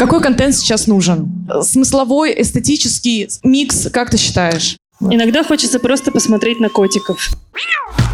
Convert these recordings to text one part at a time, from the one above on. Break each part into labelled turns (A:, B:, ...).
A: Какой контент сейчас нужен? Смысловой, эстетический микс, как ты считаешь?
B: Иногда хочется просто посмотреть на котиков.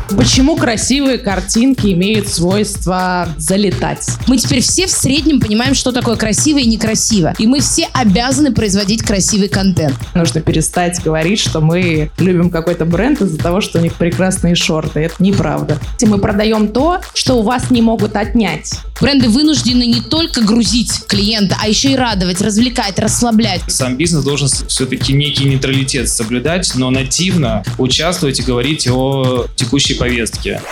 C: Почему красивые картинки имеют свойство залетать?
D: Мы теперь все в среднем понимаем, что такое красиво и некрасиво. И мы все обязаны производить красивый контент.
C: Нужно перестать говорить, что мы любим какой-то бренд из-за того, что у них прекрасные шорты. Это неправда. Мы продаем то, что у вас не могут отнять.
D: Бренды вынуждены не только грузить клиента, а еще и радовать, развлекать, расслаблять.
E: Сам бизнес должен все-таки некий нейтралитет соблюдать, но нативно участвовать и говорить о текущей повестке.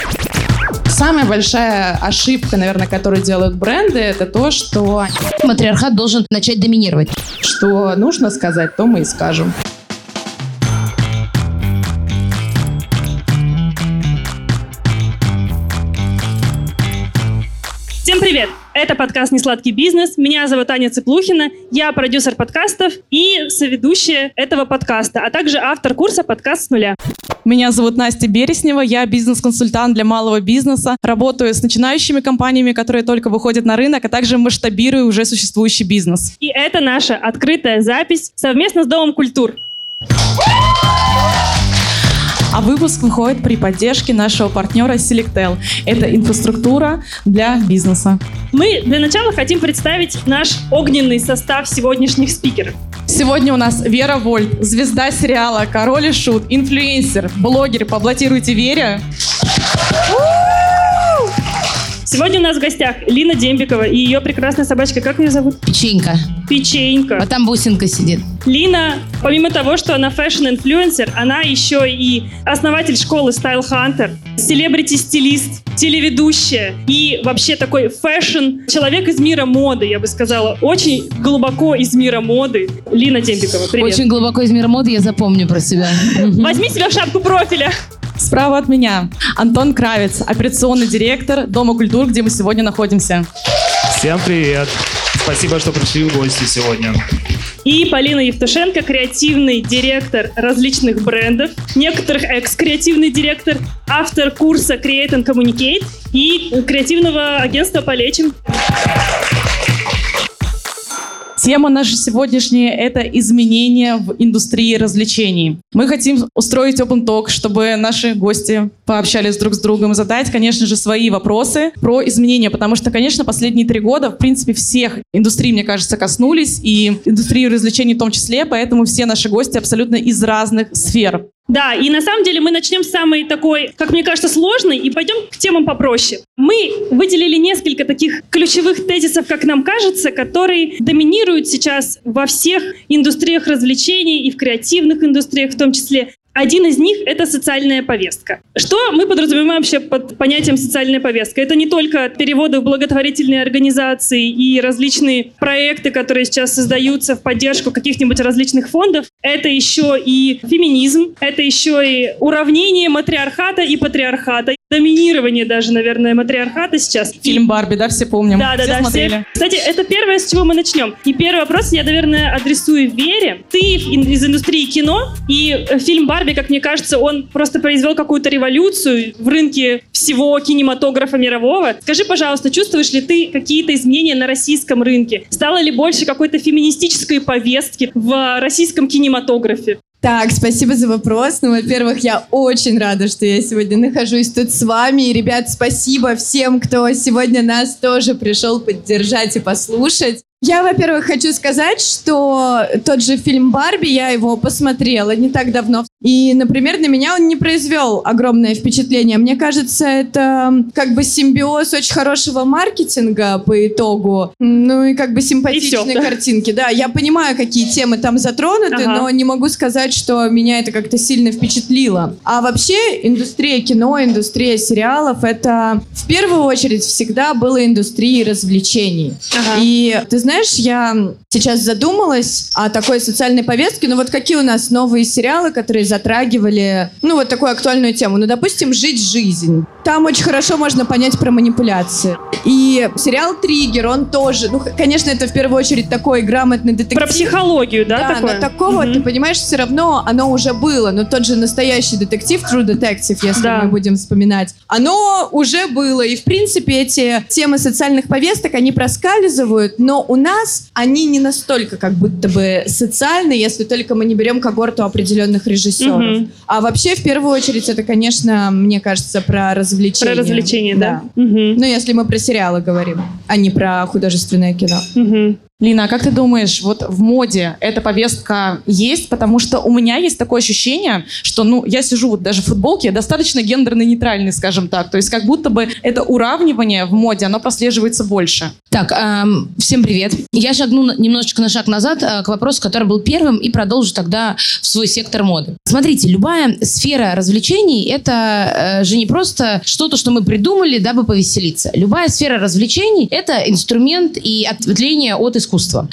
C: Самая большая ошибка, наверное, которую делают бренды, это то, что...
D: Матриархат должен начать доминировать.
C: Что нужно сказать, то мы и скажем.
B: Привет! Это подкаст «Несладкий бизнес». Меня зовут Аня Цыплухина. Я продюсер подкастов и соведущая этого подкаста, а также автор курса «Подкаст с нуля».
A: Меня зовут Настя Береснева, я бизнес-консультант для малого бизнеса. Работаю с начинающими компаниями, которые только выходят на рынок, а также масштабирую уже существующий бизнес.
B: И это наша открытая запись совместно с Домом культур.
A: А выпуск выходит при поддержке нашего партнера Selectel. Это инфраструктура для бизнеса.
B: Мы для начала хотим представить наш огненный состав сегодняшних спикеров.
A: Сегодня у нас Вера Вольт, звезда сериала «Король и Шут», инфлюенсер, блогер «Поаплодируйте Вере».
B: Сегодня у нас в гостях Лина Дембикова и ее прекрасная собачка. Как ее зовут?
D: Печенька.
B: Печенька.
D: А там бусинка сидит.
B: Лина, помимо того, что она fashion-инфлюенсер, она еще и основатель школы Style Hunter, селебрити-стилист, телеведущая и вообще такой fashion-человек из мира моды, я бы сказала. Очень глубоко из мира моды. Лина Дембикова, привет.
D: Очень глубоко из мира моды я запомню про себя.
B: Возьми себя в шапку профиля.
A: Справа от меня Антон Кравец, операционный директор Дома культур, где мы сегодня находимся.
E: Всем привет! Спасибо, что пришли в гости сегодня.
B: И Полина Евтушенко, креативный директор различных брендов, некоторых экс-креативный директор, автор курса Create and Communicate и креативного агентства «Полечим».
A: Тема наша сегодняшняя – это изменения в индустрии развлечений. Мы хотим устроить open talk, чтобы наши гости пообщались друг с другом задать, конечно же, свои вопросы про изменения, потому что, конечно, последние три года, в принципе, всех индустрий, мне кажется, коснулись, и индустрию развлечений в том числе, поэтому все наши гости абсолютно из разных сфер.
B: Да, и на самом деле мы начнем с самой такой, как мне кажется, сложной, и пойдем к темам попроще. Мы выделили несколько таких ключевых тезисов, как нам кажется, которые доминируют сейчас во всех индустриях развлечений и в креативных индустриях в том числе. Один из них — это социальная повестка. Что мы подразумеваем вообще под понятием социальная повестка? Это не только переводы в благотворительные организации и различные проекты, которые сейчас создаются в поддержку каких-нибудь различных фондов. Это еще и феминизм, это еще и уравнение матриархата и патриархата, доминирование даже, наверное, матриархата сейчас.
A: Фильм «Барби», да, все помним?
B: Да, да,
A: все
B: да.
A: смотрели.
B: Все. Кстати, это первое, с чего мы начнем. И первый вопрос я, наверное, адресую Вере. Ты из индустрии кино, и фильм «Барби», как мне кажется, он просто произвел какую-то революцию в рынке всего кинематографа мирового. Скажи, пожалуйста, чувствуешь ли ты какие-то изменения на российском рынке? Стало ли больше какой-то феминистической повестки в российском кинематографе?
F: Так, спасибо за вопрос. Ну, во-первых, я очень рада, что я сегодня нахожусь тут с вами. И, ребят, спасибо всем, кто сегодня нас тоже пришел поддержать и послушать. Я, во-первых, хочу сказать, что тот же фильм «Барби», я его посмотрела не так давно. И, например, на меня он не произвел огромное впечатление. Мне кажется, это как бы симбиоз очень хорошего маркетинга по итогу. Ну и как бы симпатичной
B: да?
F: картинки. Да, я понимаю, какие темы там затронуты,
B: Ага.
F: но не могу сказать, что меня это как-то сильно впечатлило. А вообще индустрия кино, индустрия сериалов, это в первую очередь всегда было индустрией развлечений.
B: Ага.
F: И ты знаешь, я сейчас задумалась о такой социальной повестке. Ну вот какие у нас новые сериалы, которые затрагивали, ну вот такую актуальную тему. Ну, допустим, «Жить жизнь». Там очень хорошо можно понять про манипуляции. И сериал «Триггер», он тоже, ну, конечно, это в первую очередь такой грамотный детектив.
B: Про психологию, да,
F: Да,
B: такое?
F: но такого,
B: Мгм.
F: ты понимаешь, все равно оно уже было. Но тот же настоящий детектив, True Detective, если
B: Да.
F: мы будем вспоминать, оно уже было. И, в принципе, эти темы социальных повесток, они проскальзывают, но у нас они не настолько как будто бы социальные, если только мы не берем когорту определенных режиссеров.
B: Мгм.
F: А вообще, в первую очередь, это, конечно, мне кажется, про развлечения.
B: Про развлечения, да. Мгм.
F: Ну, если мы про сериалы говорим, а не про художественное кино.
B: Мгм.
A: Лина, а как ты думаешь, вот в моде эта повестка есть? Потому что у меня есть такое ощущение, что, ну, я сижу вот даже в футболке, достаточно гендерно-нейтральный, скажем так. То есть как будто бы это уравнивание в моде, оно прослеживается больше.
D: Так, эм, всем привет. Я шагну немножечко на шаг назад э, к вопросу, который был первым, и продолжу тогда в свой сектор моды. Смотрите, любая сфера развлечений – это э, же не просто что-то, что мы придумали, дабы повеселиться. Любая сфера развлечений – это инструмент и ответвление от искусства.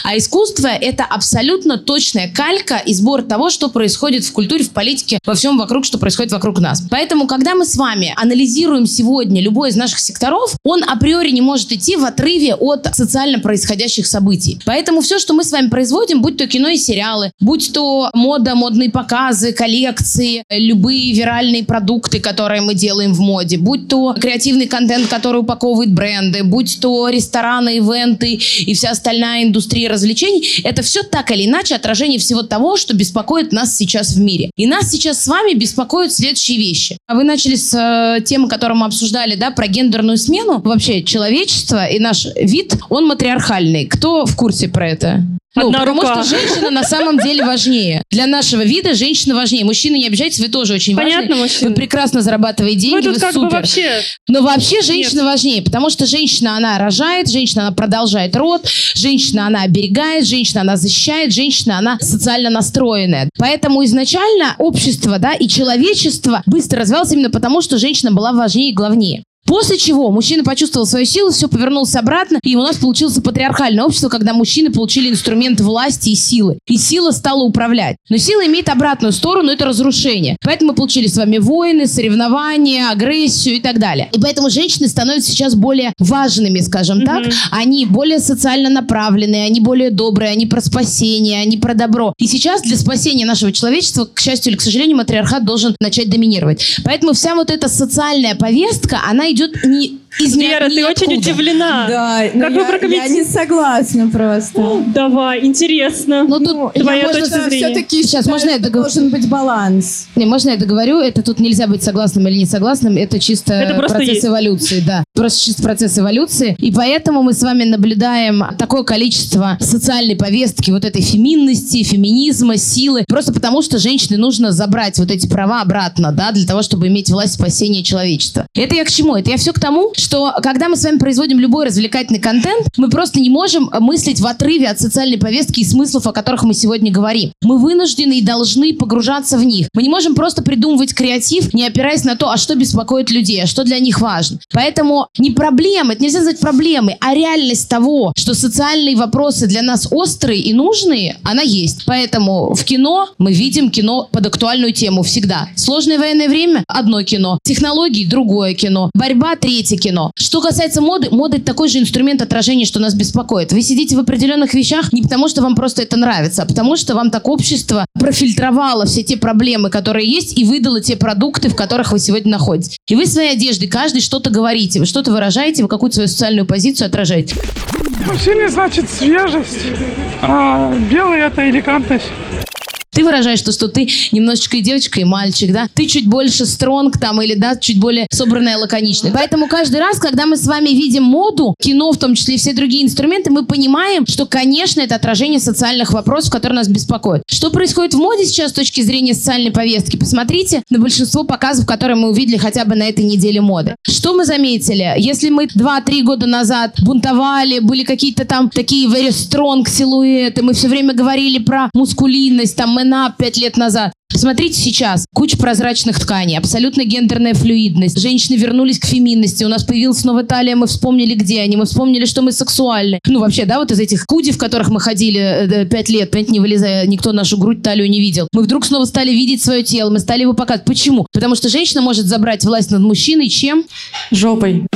D: А искусство – это абсолютно точная калька и сбор того, что происходит в культуре, в политике, во всем вокруг, что происходит вокруг нас. Поэтому, когда мы с вами анализируем сегодня любой из наших секторов, он априори не может идти в отрыве от социально происходящих событий. Поэтому все, что мы с вами производим, будь то кино и сериалы, будь то мода, модные показы, коллекции, любые виральные продукты, которые мы делаем в моде, будь то креативный контент, который упаковывает бренды, будь то рестораны, ивенты и вся остальная индустрия развлечений, это все так или иначе отражение всего того, что беспокоит нас сейчас в мире. И нас сейчас с вами беспокоят следующие вещи. А Вы начали с э, темы, которую мы обсуждали, да, про гендерную смену. Вообще, человечество и наш вид, он матриархальный. Кто в курсе про это? Ну,
B: Одна
D: потому
B: рука.
D: что женщина на самом деле важнее. Для нашего вида женщина важнее. Мужчины, не обижайтесь, вы тоже очень
B: Понятно,
D: важны.
B: мужчины.
D: Вы прекрасно зарабатываете деньги, вы
B: тут как бы
D: супер.
B: вообще...
D: Но вообще женщина важнее, потому что женщина, она рожает, женщина, она продолжает род, женщина, она оберегает, женщина, она защищает, женщина, она социально настроенная. Поэтому изначально общество, да, и человечество быстро развивалось именно потому, что женщина была важнее и главнее. После чего мужчина почувствовал свою силу, все повернулось обратно, и у нас получилось патриархальное общество, когда мужчины получили инструмент власти и силы. И сила стала управлять. Но сила имеет обратную сторону, это разрушение. Поэтому мы получили с вами войны, соревнования, агрессию и так далее. И поэтому женщины становятся сейчас более важными, скажем так. Они более социально направленные, они более добрые, они про спасение, они про добро. И сейчас для спасения нашего человечества, к счастью или к сожалению, матриархат должен начать доминировать. Поэтому вся вот эта социальная повестка, она идет не из
B: Вера, ты очень удивлена.
F: Да, ну
B: Как вы
F: я,
B: прокомментируете?
F: я не согласна просто.
B: Давай, интересно.
D: Ну, тут
B: Твоя
D: можно-
B: точка зрения.
F: все-таки
D: Сейчас, можно я договорю?
F: должен быть баланс.
D: Не, можно я договорю? Это тут нельзя быть согласным или не согласным. Это чисто
B: Это
D: процесс
B: есть.
D: эволюции, да. Просто чисто процесс эволюции. И поэтому мы с вами наблюдаем такое количество социальной повестки, вот этой феминности, феминизма, силы. Просто потому, что женщине нужно забрать вот эти права обратно, да, для того, чтобы иметь власть спасения человечества. Это я к чему? Это я все к тому, что когда мы с вами производим любой развлекательный контент, мы просто не можем мыслить в отрыве от социальной повестки и смыслов, о которых мы сегодня говорим. Мы вынуждены и должны погружаться в них. Мы не можем просто придумывать креатив, не опираясь на то, а что беспокоит людей, а что для них важно. Поэтому не проблема, это нельзя назвать проблемой, а реальность того, что социальные вопросы для нас острые и нужные, она есть. Поэтому в кино мы видим кино под актуальную тему всегда. Сложное военное время – одно кино. Технологии – другое кино. Борьба – третье кино. Что касается моды, мода – это такой же инструмент отражения, что нас беспокоит. Вы сидите в определенных вещах не потому, что вам просто это нравится, а потому что вам так общество профильтровало все те проблемы, которые есть, и выдало те продукты, в которых вы сегодня находитесь. И вы своей одеждой каждый что-то говорите, вы что-то выражаете, вы какую-то свою социальную позицию отражаете.
G: Синий значит свежесть, а белый это элегантность.
D: Ты выражаешь то, что ты немножечко и девочка, и мальчик, да? Ты чуть больше стронг там или, да, чуть более собранная, лаконичная. Поэтому каждый раз, когда мы с вами видим моду, кино, в том числе и все другие инструменты, мы понимаем, что, конечно, это отражение социальных вопросов, которые нас беспокоят. Что происходит в моде сейчас с точки зрения социальной повестки? Посмотрите на большинство показов, которые мы увидели хотя бы на этой неделе моды. Что мы заметили? Если мы 2-3 года назад бунтовали, были какие-то там такие very strong силуэты, мы все время говорили про мускулинность, там мэн-ап 5 лет назад, Смотрите сейчас, куча прозрачных тканей, абсолютно гендерная флюидность. Женщины вернулись к феминности, у нас появилась новая талия, мы вспомнили, где они, мы вспомнили, что мы сексуальны. Ну, вообще, да, вот из этих худи, в которых мы ходили э, пять лет, понимаете, не вылезая, никто нашу грудь, талию не видел. Мы вдруг снова стали видеть свое тело, мы стали его показывать. Почему? Потому что женщина может забрать власть над мужчиной чем?
A: Жопой.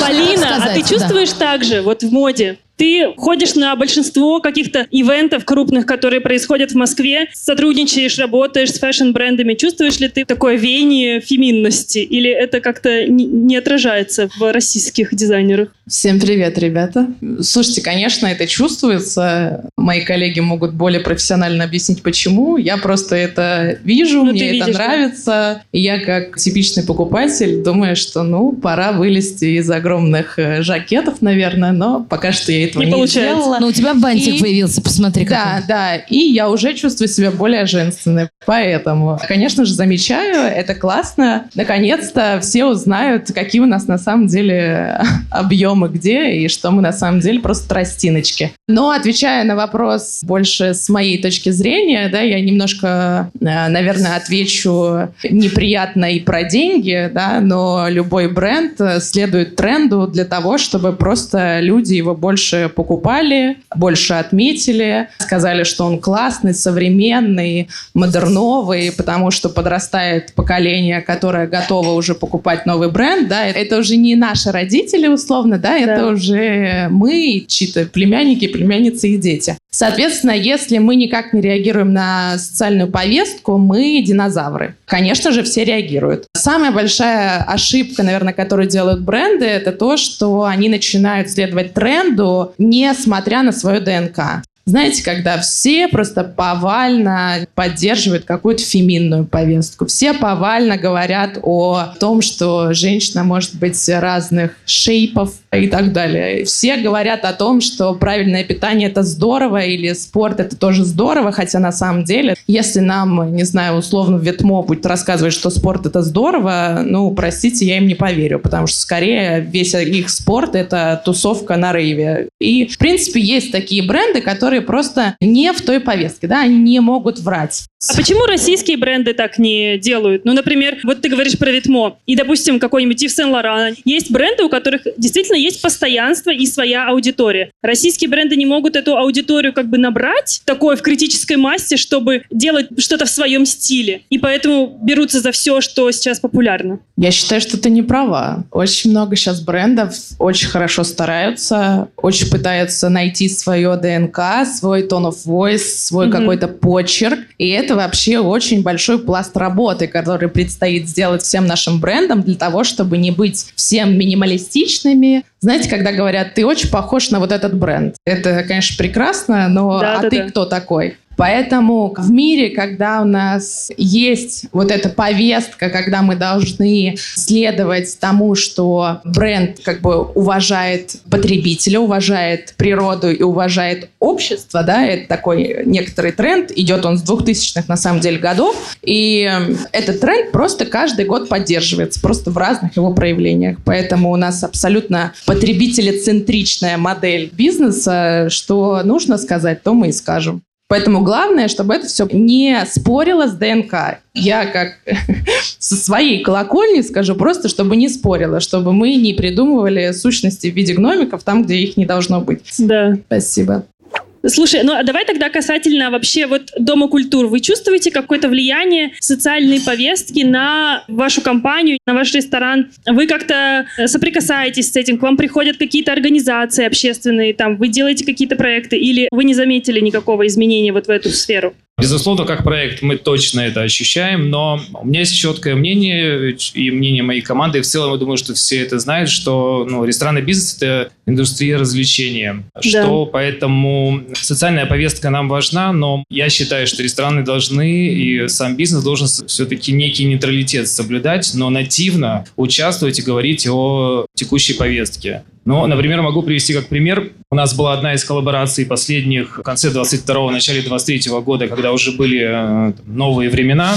B: Полина, а ты чувствуешь так же, вот в моде? Ты ходишь на большинство каких-то ивентов крупных, которые происходят в Москве, сотрудничаешь, работаешь с fashion-брендами. Чувствуешь ли ты такое веяние феминности? Или это как-то не, отражается в российских дизайнерах?
C: Всем привет, ребята. Слушайте, конечно, это чувствуется. Мои коллеги могут более профессионально объяснить, почему. Я просто это вижу,
B: Ну,
C: мне это
B: видишь, да.
C: нравится. И я, как типичный покупатель, думаю, что, ну, пора вылезти из огромных э, жакетов, наверное, но пока что я этого
B: Не
C: не,
B: получается.
C: сделала.
D: Ну, у тебя бантик
C: И-
D: появился, посмотри,
C: Да,
D: какой.
C: да, и я уже чувствую себя более женственной. Поэтому, конечно же, замечаю, это классно. Наконец-то все узнают, какие у нас на самом деле объемы где, и что мы на самом деле просто тростиночки. Но отвечая на вопрос больше с моей точки зрения, да, я немножко, э, наверное, отвечу неприятно и про деньги, да, но любой бренд э, следует тренду для того, чтобы просто люди его больше покупали, больше отметили, сказали, что он классный, современный, модерновый, потому что подрастает поколение, которое готово уже покупать новый бренд, да, это уже не наши родители, условно, да, это
B: Да.
C: уже мы, чьи-то племянники, племянницы и дети. Соответственно, если мы никак не реагируем на социальную повестку, мы динозавры. Конечно же, все реагируют. Самая большая ошибка, наверное, которую делают бренды, это то, что они начинают следовать тренду, несмотря на свою ДНК. Знаете, когда все просто повально поддерживают какую-то феминную повестку, все повально говорят о том, что женщина может быть разных шейпов и так далее. Все говорят о том, что правильное питание это здорово или спорт это тоже здорово, хотя на самом деле, если нам, не знаю, условно Ветмо будет рассказывать, что спорт это здорово, ну, простите, я им не поверю, потому что скорее весь их спорт это тусовка на рейве. И, в принципе, есть такие бренды, которые просто не в той повестке, да, они не могут врать.
B: А почему российские бренды так не делают? Ну, например, вот ты говоришь про Витмо, и, допустим, какой-нибудь Ив Сен-Лоран. Есть бренды, у которых действительно есть постоянство и своя аудитория. Российские бренды не могут эту аудиторию как бы набрать такой в критической массе, чтобы делать что-то в своем стиле. И поэтому берутся за все, что сейчас популярно.
C: Я считаю, что ты не права. Очень много сейчас брендов очень хорошо стараются, очень пытаются найти свое ДНК, свой tone of voice, свой
B: Мгм.
C: какой-то почерк. И это вообще очень большой пласт работы, который предстоит сделать всем нашим брендам для того, чтобы не быть всем минималистичными. Знаете, когда говорят, ты очень похож на вот этот бренд. Это, конечно, прекрасно, но
B: Да,
C: а
B: да,
C: ты
B: да.
C: кто такой? Поэтому в мире, когда у нас есть вот эта повестка, когда мы должны следовать тому, что бренд как бы уважает потребителя, уважает природу и уважает общество, да, это такой некоторый тренд, идет он с 2000-х на самом деле годов, и этот тренд просто каждый год поддерживается, просто в разных его проявлениях. Поэтому у нас абсолютно потребителецентричная модель бизнеса, что нужно сказать, то мы и скажем. Поэтому главное, чтобы это все не спорило с ДНК. Я как со своей колокольни скажу просто, чтобы не спорило, чтобы мы не придумывали сущности в виде гномиков там, где их не должно быть.
B: Да.
C: Спасибо.
B: Слушай, ну а давай тогда касательно вообще вот Дома культур. Вы чувствуете какое-то влияние социальной повестки на вашу компанию, на ваш ресторан? Вы как-то э, соприкасаетесь с этим? К вам приходят какие-то организации общественные, там, вы делаете какие-то проекты? Или вы не заметили никакого изменения вот в эту сферу?
E: Безусловно, как проект мы точно это ощущаем, но у меня есть четкое мнение и мнение моей команды. И в целом, я думаю, что все это знают, что ну, ресторанный бизнес – это индустрия развлечения. Что поэтому социальная повестка нам важна, но я считаю, что рестораны должны и сам бизнес должен все-таки некий нейтралитет соблюдать, но нативно участвовать и говорить о текущей повестке. Ну, например, могу привести как пример. У нас была одна из коллабораций последних в конце 22-го, начале 23-го года, когда уже были э, там, новые времена,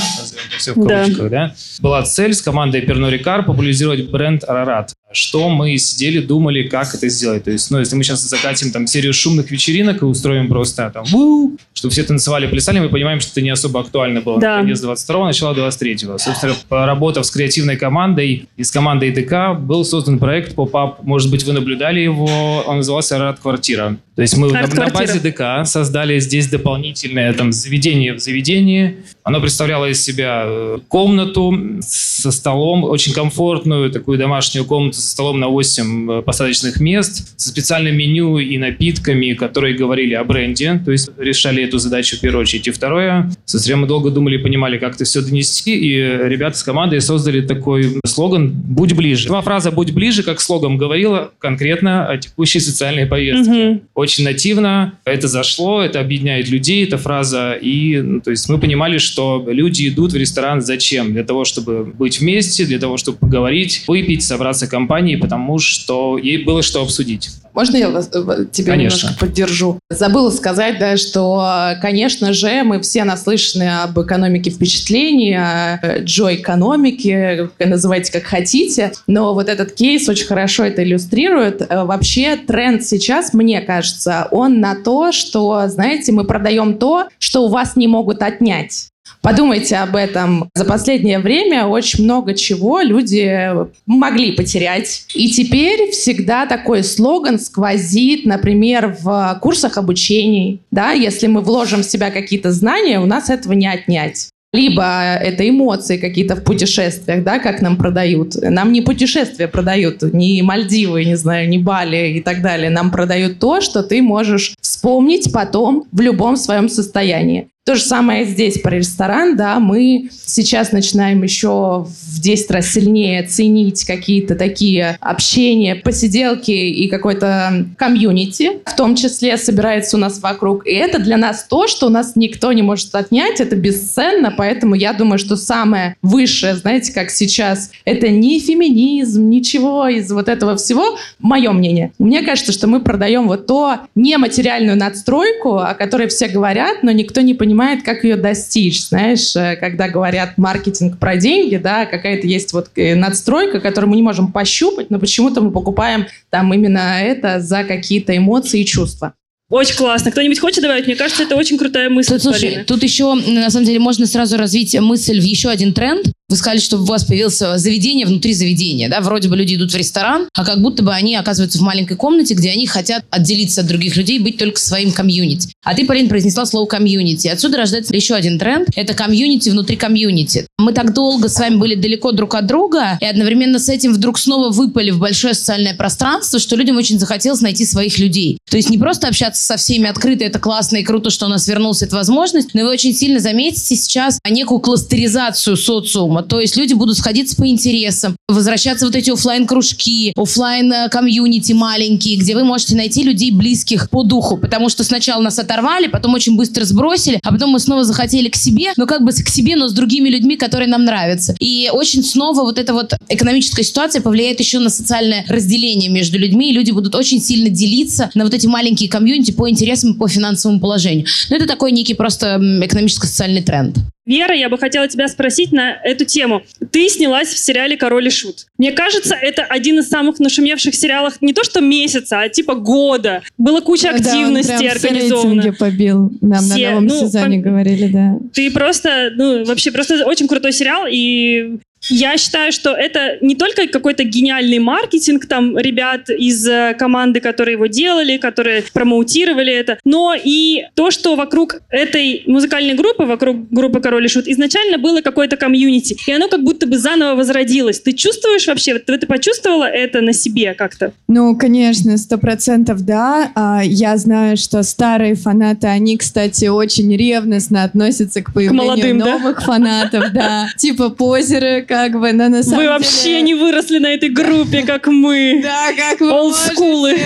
E: все в
B: Да.
E: кавычках, да. Была цель с командой Pernod Ricard популяризировать бренд Ararat. что мы сидели, думали, как это сделать. То есть, ну, если мы сейчас закатим там серию шумных вечеринок и устроим просто там, чтобы все танцевали, плясали, мы понимаем, что это не особо актуально было
B: Да.
E: конец 22-го, начало 23-го. Собственно, поработав с креативной командой и с командой ДК, был создан проект поп-ап. Может быть, вы наблюдали его, он назывался «Рад квартира». То есть мы на, на базе ДК создали здесь дополнительное там заведение в заведении. Оно представляло из себя э, комнату со столом, очень комфортную такую домашнюю комнату со столом на 8 э, посадочных мест, со специальным меню и напитками, которые говорили о бренде, то есть решали эту задачу в первую очередь. И второе, собственно, мы долго думали и понимали, как это все донести, и ребята с командой создали такой слоган «Будь ближе». Сама фраза «Будь ближе» как слоган говорила конкретно о текущей социальной повестке
B: Мгм.
E: очень нативно. Это зашло, это объединяет людей, эта фраза. И, ну, то есть мы понимали, что люди идут в ресторан зачем? Для того, чтобы быть вместе, для того, чтобы поговорить, выпить, собраться компанией, потому что ей было что обсудить.
C: Можно я вас, э, тебя
E: Конечно.
C: немножко поддержу? Забыла сказать, да, что, конечно же, мы все наслышаны об экономике впечатлений, о э, джой-экономике, называйте как хотите, но вот этот кейс очень хорошо это иллюстрирует. Э, Вообще тренд сейчас, мне кажется, он на то, что, знаете, мы продаем то, что у вас не могут отнять. Подумайте об этом. За последнее время очень много чего люди могли потерять. И теперь всегда такой слоган сквозит, например, в курсах обучений. Да? Если мы вложим в себя какие-то знания, у нас этого не отнять. Либо это эмоции какие-то в путешествиях, да, как нам продают. Нам не путешествия продают, не Мальдивы, не знаю, не Бали и так далее. Нам продают то, что ты можешь вспомнить потом в любом своем состоянии. То же самое здесь про ресторан, да, мы сейчас начинаем еще в 10 раз сильнее ценить какие-то такие общения, посиделки и какой-то комьюнити, в том числе собирается у нас вокруг. И это для нас то, что у нас никто не может отнять, это бесценно, поэтому я думаю, что самое высшее, знаете, как сейчас, это не феминизм, ничего из вот этого всего, мое мнение. Мне кажется, что мы продаем вот то нематериальную надстройку, о которой все говорят, но никто не понимает, как ее достичь. Знаешь, э, когда говорят маркетинг про деньги, да, какая-то есть вот э, надстройка, которую мы не можем пощупать, но почему-то мы покупаем там именно это за какие-то эмоции и чувства.
B: Очень классно. Кто-нибудь хочет добавить? Мне кажется, это очень крутая мысль,
D: Тут, слушай,
B: Полина.
D: тут еще, на самом деле, можно сразу развить мысль в еще один тренд. Вы сказали, что у вас появилось заведение внутри заведения, да? Вроде бы люди идут в ресторан, а как будто бы они оказываются в маленькой комнате, где они хотят отделиться от других людей, быть только своим комьюнити. А ты, Полин, произнесла слово комьюнити. Отсюда рождается еще один тренд. Это комьюнити внутри комьюнити. Мы так долго с вами были далеко друг от друга, и одновременно с этим вдруг снова выпали в большое социальное пространство, что людям очень захотелось найти своих людей. То есть не просто общаться со всеми открыто, это классно и круто, что у нас вернулась эта возможность, но вы очень сильно заметите сейчас некую кластеризацию социума. То есть люди будут сходиться по интересам, возвращаться вот эти оффлайн кружки оффлайн комьюнити маленькие, где вы можете найти людей близких по духу, потому что сначала нас оторвали, потом очень быстро сбросили, а потом мы снова захотели к себе, но как бы к себе, но с другими людьми, которые нам нравятся. И очень снова вот эта вот экономическая ситуация повлияет еще на социальное разделение между людьми, и люди будут очень сильно делиться на вот эти маленькие комьюнити по интересам и по финансовому положению. Но это такой некий просто м, экономическо-социальный тренд.
B: Вера, я бы хотела тебя спросить на эту тему. Ты снялась в сериале «Король и Шут». Мне кажется, это один из самых нашумевших сериалов не то что месяца, а типа года. Было куча
F: Да, он
B: активности
F: все
B: организовано.
F: рейтинги побил. Нам
B: Все,
F: на новом
B: ну,
F: сезоне
B: пом-
F: говорили, да.
B: Ты просто, ну, вообще просто очень крутой сериал, и я считаю, что это не только какой-то гениальный маркетинг там ребят из э, команды, которые его делали, которые промоутировали это, но и то, что вокруг этой музыкальной группы, вокруг группы Король и Шут, изначально было какое-то комьюнити, и оно как будто бы заново возродилось. Ты чувствуешь вообще, вот ты почувствовала это на себе как-то?
F: Ну, конечно, сто процентов да. А, я знаю, что старые фанаты, они, кстати, очень ревностно относятся к появлению
B: молодым, да?
F: новых фанатов, да. Типа позеры, как бы, но на самом
B: Вы
F: деле...
B: вообще не выросли на этой группе, как мы.
F: Да, как вы
B: Олдскулы.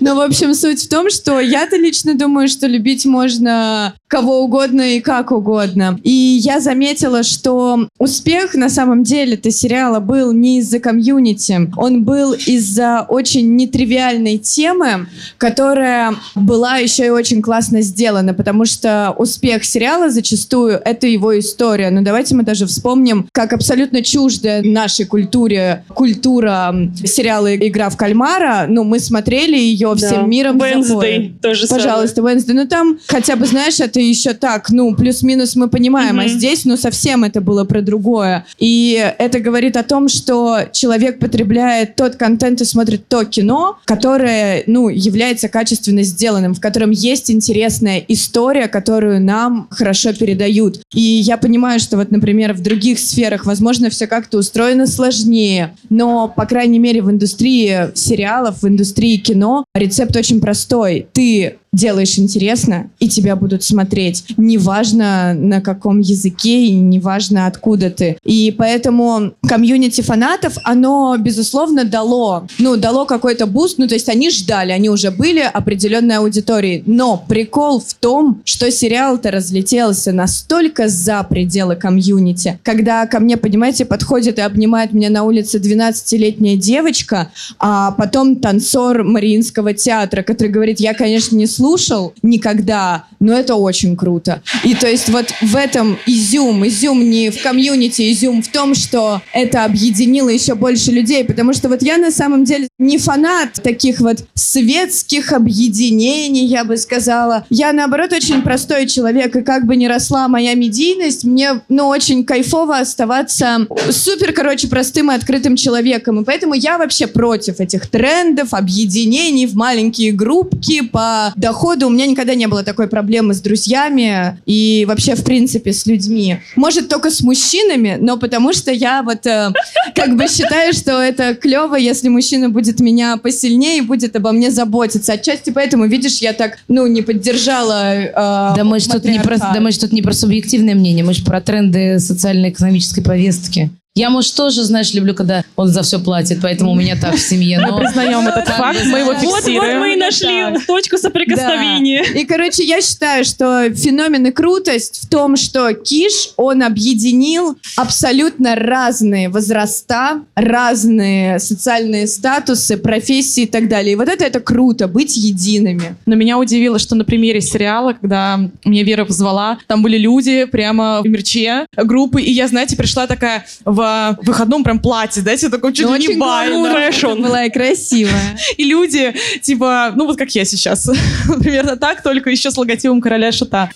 F: Ну, в общем, суть в том, что я-то лично думаю, что любить можно кого угодно и как угодно. И я заметила, что успех на самом деле-то сериала был не из-за комьюнити, он был из-за очень нетривиальной темы, которая была еще и очень классно сделана, потому что успех сериала зачастую это его история. Но давайте мы даже вспомним, как абсолютно чуждая нашей культуре культура сериала «Игра в кальмара». Ну, мы смотрели ее
B: Да.
F: всем миром.
B: Wednesday тоже самое.
F: Пожалуйста, Wednesday. Ну там хотя бы, знаешь, это еще так, ну, плюс-минус мы понимаем, а
B: Мгм.
F: здесь, ну, совсем это было про другое. И это говорит о том, что человек потребляет тот контент и смотрит то кино, которое, ну, является качественно сделанным, в котором есть интересная история, которую нам хорошо передают. И я понимаю, что вот, например, в других сферах, возможно, все как-то устроено сложнее, но, по крайней мере, в индустрии сериалов, в индустрии кино рецепт очень простой. Ты делаешь интересно, и тебя будут смотреть. Неважно, на каком языке, и неважно, откуда ты. И поэтому комьюнити фанатов, оно, безусловно, дало, ну, дало какой-то буст, ну, то есть они ждали, они уже были определенной аудиторией. Но прикол в том, что сериал-то разлетелся настолько за пределы комьюнити, когда ко мне, понимаете, подходит и обнимает меня на улице 12-летняя девочка, а потом танцор Мариинского театра, который говорит, я, конечно, не слушал никогда, но это очень круто. И то есть вот в этом изюм, изюм не в комьюнити, изюм в том, что это объединило еще больше людей, потому что вот я на самом деле не фанат таких вот светских объединений, я бы сказала. Я, наоборот, очень простой человек, и как бы ни росла моя медийность, мне, ну, очень кайфово оставаться супер, короче, простым и открытым человеком. И поэтому я вообще против этих трендов, объединений в маленькие группки по доходу. У меня никогда не было такой проблемы с друзьями и вообще, в принципе, с людьми. Может, только с мужчинами, но потому что я вот э, как бы считаю, что это клево, если мужчина будет меня посильнее и будет обо мне заботиться. Отчасти поэтому, видишь, я так, ну, не поддержала э,
D: Да мы же тут не про, да мы ж тут не про субъективное мнение, мы же про тренды социально-экономической повестки. Я, может, тоже, знаешь, люблю, когда он за все платит, поэтому у меня так в семье.
A: Мы
D: Но
A: признаем этот факт, мы его
D: знаешь,
B: Вот, вот
A: фиксируем.
B: мы и нашли точку соприкосновения.
F: И, короче, я считаю, что феномен и крутость в том, что КиШ, он объединил абсолютно разные возраста, разные социальные статусы, профессии и так далее. И вот это, это круто, быть едиными.
A: Но меня удивило, что на примере сериала, когда меня Вера позвала, там были люди прямо в мерче группы, и я, знаете, пришла такая в выходном прям платье, знаете, таком чуть
F: Ну,
A: ли не
F: очень
A: бально.
F: гламурно
B: Fashion.
F: была и красивая.
A: И люди, типа, ну вот как я сейчас, примерно так, только еще с логотипом короля шута.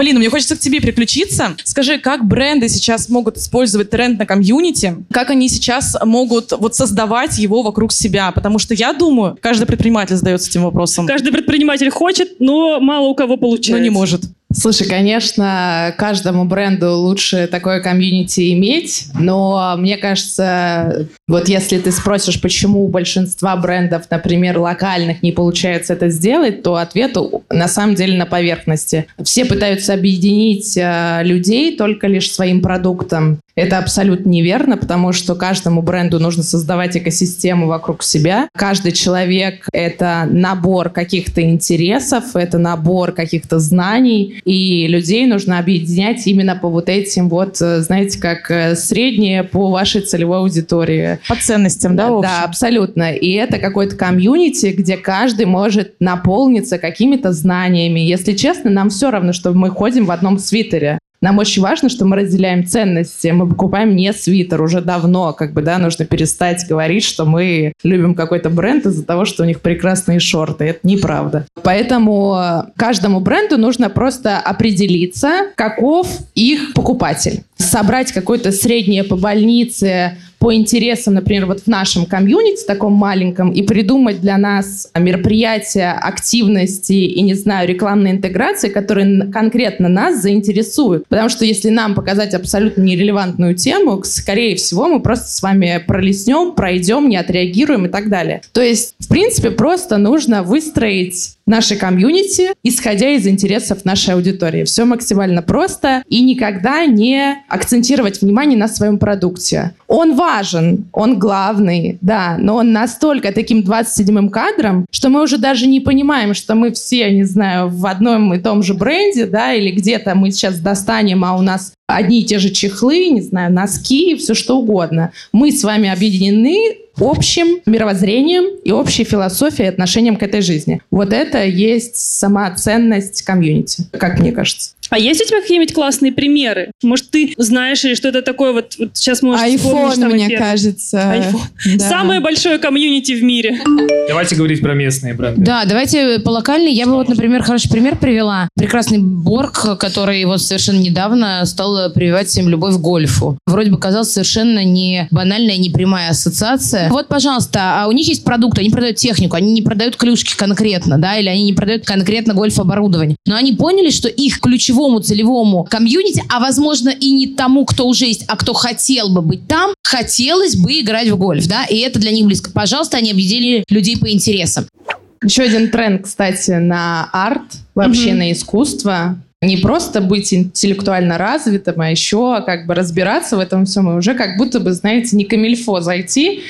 A: Полина, мне хочется к тебе приключиться. Скажи, как бренды сейчас могут использовать тренд на комьюнити? Как они сейчас могут вот создавать его вокруг себя? Потому что я думаю, каждый предприниматель задается этим вопросом,
B: Каждый предприниматель хочет, но мало у кого получается.
A: но не может.
C: Слушай, конечно, каждому бренду лучше такое комьюнити иметь, но мне кажется, вот если ты спросишь, почему у большинства брендов, например, локальных, не получается это сделать, то ответ на самом деле на поверхности. Все пытаются объединить э, людей только лишь своим продуктом. Это абсолютно неверно, потому что каждому бренду нужно создавать экосистему вокруг себя. Каждый человек — это набор каких-то интересов, это набор каких-то знаний, и людей нужно объединять именно по вот этим вот, э, знаете, как э, среднее по вашей целевой аудитории.
A: По ценностям, да?
C: Да, абсолютно. И это какой-то комьюнити, где каждый может наполниться какими-то знаниями. Если честно, нам все равно, что мы ходим в одном свитере. Нам очень важно, что мы разделяем ценности. Мы покупаем не свитер уже давно. Как бы, да, нужно перестать говорить, что мы любим какой-то бренд из-за того, что у них прекрасные шорты. Это неправда. Поэтому э, каждому бренду нужно просто определиться, каков их покупатель. Собрать какое-то среднее по больнице, по интересам, например, вот в нашем комьюнити, таком маленьком, и придумать для нас мероприятия, активности и, не знаю, рекламной интеграции, которые конкретно нас заинтересуют. Потому что если нам показать абсолютно нерелевантную тему, скорее всего, мы просто с вами пролеснем, пройдем, не отреагируем и так далее. То есть, в принципе, просто нужно выстроить нашей комьюнити, исходя из интересов нашей аудитории. Все максимально просто и никогда не акцентировать внимание на своем продукте. Он важен, он главный, да, но он настолько таким 27-м кадром, что мы уже даже не понимаем, что мы все, не знаю, в одном и том же бренде, да, или где-то мы сейчас достанем, а у нас одни и те же чехлы, не знаю, носки, все что угодно. Мы с вами объединены общим мировоззрением и общей философией и отношением к этой жизни. Вот это есть сама ценность комьюнити, как мне кажется.
B: А есть у тебя какие-нибудь классные примеры? Может, ты знаешь или что-то такое? Вот, вот сейчас можешь
F: Айфон,
B: вспомнить
F: мне
B: первый.
F: кажется.
B: Айфон.
F: Да.
B: Самое большое комьюнити в мире.
E: Давайте говорить про местные бренды.
D: Да, давайте по локальной. Я бы вот, например, хороший пример привела. Прекрасный Борг, который вот совершенно недавно стал прививать всем любовь к гольфу. Вроде бы казалось совершенно не банальная, не прямая ассоциация. Вот, пожалуйста, а у них есть продукт, они продают технику, они не продают клюшки конкретно, да, или они не продают конкретно гольф-оборудование. Но они поняли, что их ключевому целевому комьюнити, а возможно и не тому, кто уже есть, а кто хотел бы быть там, хотелось бы играть в гольф, да, и это для них близко. Пожалуйста, они объединили людей по интересам.
C: Еще один тренд, кстати, на арт, вообще
B: Мгм.
C: на искусство. Не просто быть интеллектуально развитым, а еще как бы разбираться в этом всем. И уже как будто бы, знаете, не камильфо зайти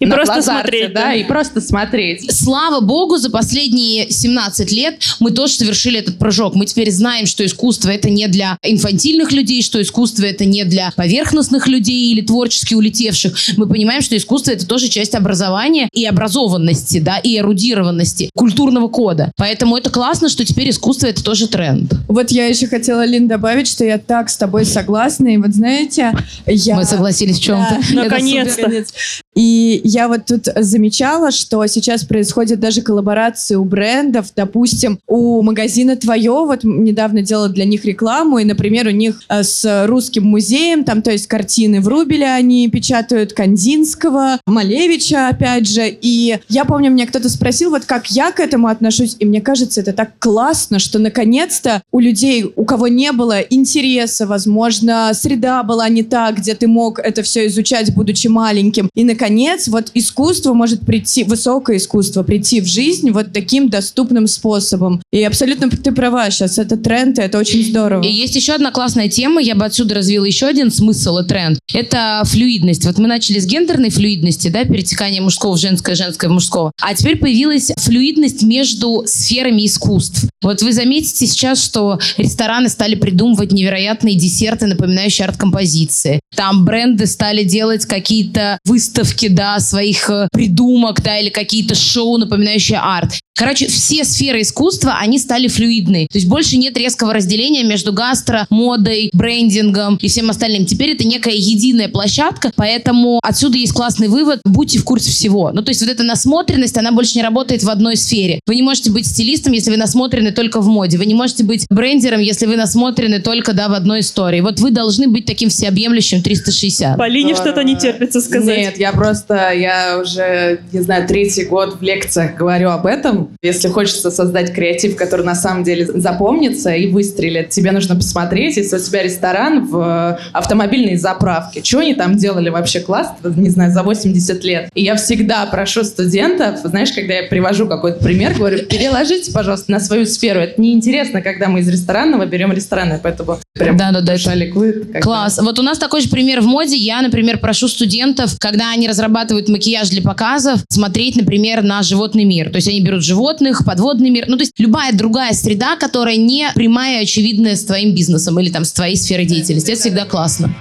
B: И
C: на
B: просто
C: Плазарте,
B: смотреть,
C: да,
B: да?
C: и просто смотреть.
D: Слава богу, за последние 17 лет мы тоже совершили этот прыжок. Мы теперь знаем, что искусство это не для инфантильных людей, что искусство это не для поверхностных людей или творчески улетевших. Мы понимаем, что искусство это тоже часть образования и образованности, да, и эрудированности, культурного кода. Поэтому это классно, что теперь искусство это тоже тренд.
F: Вот я еще хотела, Лин, добавить, что я так с тобой согласна. И вот знаете, я...
D: Мы согласились в чем-то.
F: Да.
B: Наконец-то.
F: Наконец. И я вот тут замечала, что сейчас происходят даже коллаборации у брендов. Допустим, у магазина «Твое», вот недавно делала для них рекламу, и, например, у них э, с русским музеем, там, то есть картины в Рубеле они печатают Кандинского, Малевича, опять же. И я помню, мне кто-то спросил, вот как я к этому отношусь, и мне кажется, это так классно, что наконец-то у людей, у кого не было интереса, возможно, среда была не та, где ты мог это все изучать, будучи маленьким. И, наконец, вот искусство может прийти, высокое искусство, прийти в жизнь вот таким доступным способом. И абсолютно ты права, сейчас это тренд, и это очень здорово.
D: И есть еще одна классная тема, я бы отсюда развила еще один смысл и тренд. Это флюидность. Вот мы начали с гендерной флюидности, да, перетекание мужского в женское, женское в мужского. А теперь появилась флюидность между сферами искусств. Вот вы заметите сейчас, что рестораны стали придумывать невероятные десерты, напоминающие арт-композиции. Там бренды стали делать какие-то выставки, да, своих э, придумок, да, или какие-то шоу, напоминающие арт. Короче, все сферы искусства, они стали флюидны. То есть больше нет резкого разделения между гастро, модой, брендингом и всем остальным. Теперь это некая единая площадка, поэтому отсюда есть классный вывод. Будьте в курсе всего. Ну, то есть вот эта насмотренность, она больше не работает в одной сфере. Вы не можете быть стилистом, если вы насмотрены только в моде. Вы не можете быть брендером, если вы насмотрены только, да, в одной истории. Вот вы должны быть таким всеобъемлющим 360.
B: Полине что-то не терпится сказать.
C: Нет, я просто, я уже, не знаю, третий год в лекциях говорю об этом. Если хочется создать креатив, который на самом деле запомнится и выстрелит, тебе нужно посмотреть, если у тебя ресторан в автомобильной заправке. Что они там делали вообще классно, не знаю, за 80 лет. И я всегда прошу студентов, знаешь, когда я привожу какой-то пример, говорю, переложите, пожалуйста, на свою сферу. Это неинтересно, когда мы из ресторанного берем рестораны, поэтому прям
D: Да-да-да,
C: душа ликует, когда-
D: Класс. Вот у нас такой же пример в моде. Я, например, прошу студентов, когда они разрабатывают макияж для показов, смотреть, например, на животный мир. То есть они берут животных, подводный мир. Ну, то есть любая другая среда, которая не прямая очевидная с твоим бизнесом или там с твоей сферой деятельности. Это всегда классно.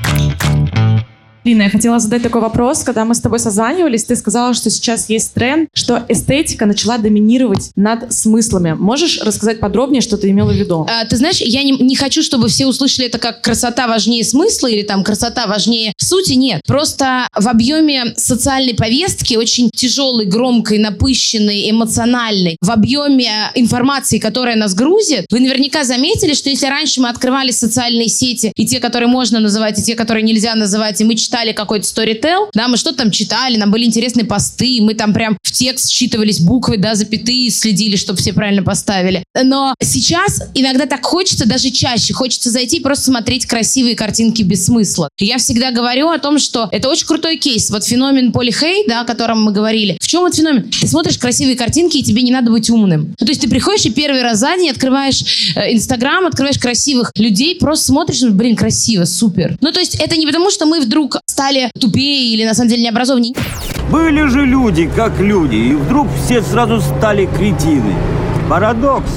A: Лина, я хотела задать такой вопрос. Когда мы с тобой созванивались, ты сказала, что сейчас есть тренд, что эстетика начала доминировать над смыслами. Можешь рассказать подробнее, что ты имела в виду?
D: А, ты знаешь, я не, не хочу, чтобы все услышали это как красота важнее смысла или там красота важнее сути. Нет. Просто в объеме социальной повестки, очень тяжелой, громкой, напыщенной, эмоциональной, в объеме информации, которая нас грузит, вы наверняка заметили, что если раньше мы открывали социальные сети, и те, которые можно называть, и те, которые нельзя называть, и мы читали какой-то storytell, да, мы что-то там читали, нам были интересные посты, мы там прям в текст считывались буквы, да, запятые, следили, чтобы все правильно поставили. Но сейчас иногда так хочется, даже чаще, хочется зайти и просто смотреть красивые картинки без смысла. Я всегда говорю о том, что это очень крутой кейс. Вот феномен Поли Хей, да, о котором мы говорили. В чем этот феномен? Ты смотришь красивые картинки, и тебе не надо быть умным. Ну, то есть ты приходишь и первый раз за день открываешь э, Инстаграм, открываешь красивых людей, просто смотришь, ну, блин, красиво, супер. Ну, то есть это не потому, что мы вдруг стали тупее или на самом деле необразованнее.
H: Были же люди, как люди, и вдруг все сразу стали кретины. Парадокс.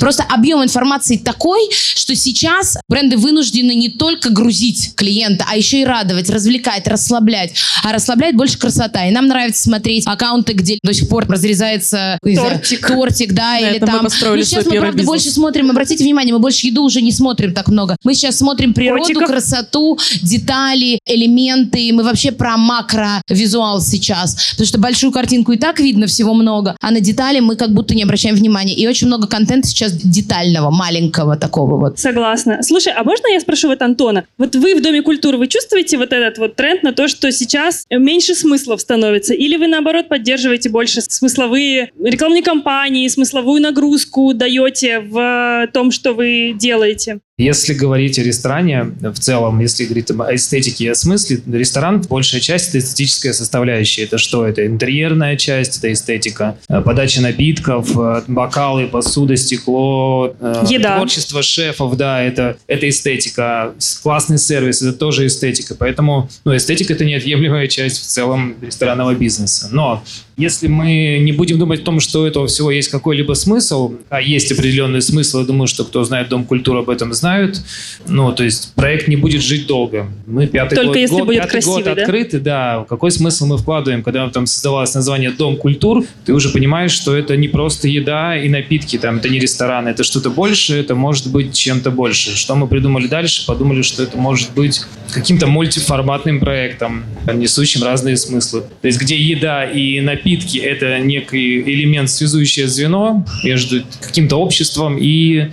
D: Просто объем информации такой, что сейчас бренды вынуждены не только грузить клиента, а еще и радовать, развлекать, расслаблять. А расслаблять больше красота. И нам нравится смотреть аккаунты, где до сих пор разрезается
B: Тортик.
D: тортик, да,
A: На
D: или
A: мы
D: там.
A: построили
D: Ну, сейчас мы, правда,
A: бизнес.
D: больше смотрим, обратите внимание, мы больше еду уже не смотрим так много. Мы сейчас смотрим природу,
B: Котиков.
D: красоту, детали, элементы. Мы вообще про макро-визуал сейчас. Потому что большую картинку и так видно всего много, а на детали мы как будто не обращаем внимания. И очень много контента сейчас детального, маленького такого вот.
B: Согласна. Слушай, а можно я спрошу вот Антона? Вот вы в Доме культуры, вы чувствуете вот этот вот тренд на то, что сейчас меньше смыслов становится? Или вы, наоборот, поддерживаете больше смысловые рекламные кампании, смысловую нагрузку даете в том, что вы делаете?
E: Если говорить о ресторане в целом, если говорить об эстетике и о смысле, ресторан, большая часть – это эстетическая составляющая. Это что? Это интерьерная часть, это эстетика, э, подача напитков, э, бокалы, посуда, стекло, э,
B: Еда.
E: творчество шефов, да, это, это эстетика. Классный сервис – это тоже эстетика. Поэтому ну, эстетика – это неотъемлемая часть в целом ресторанного бизнеса. Но если мы не будем думать о том, что у этого всего есть какой-либо смысл, а есть определенный смысл, я думаю, что кто знает Дом культуры об этом знают, ну, то есть проект не будет жить долго. Мы пятый
B: Только
E: год,
B: если
E: год-
B: будет
E: пятый год
B: красивый, да?
E: открыты, да. Какой смысл мы вкладываем, когда там создавалось название Дом культур, ты уже понимаешь, что это не просто еда и напитки, там, это не ресторан, это что-то больше, это может быть чем-то больше. Что мы придумали дальше? Подумали, что это может быть каким-то мультиформатным проектом, несущим разные смыслы. То есть где еда и напитки – это некий элемент, связующее звено между каким-то обществом и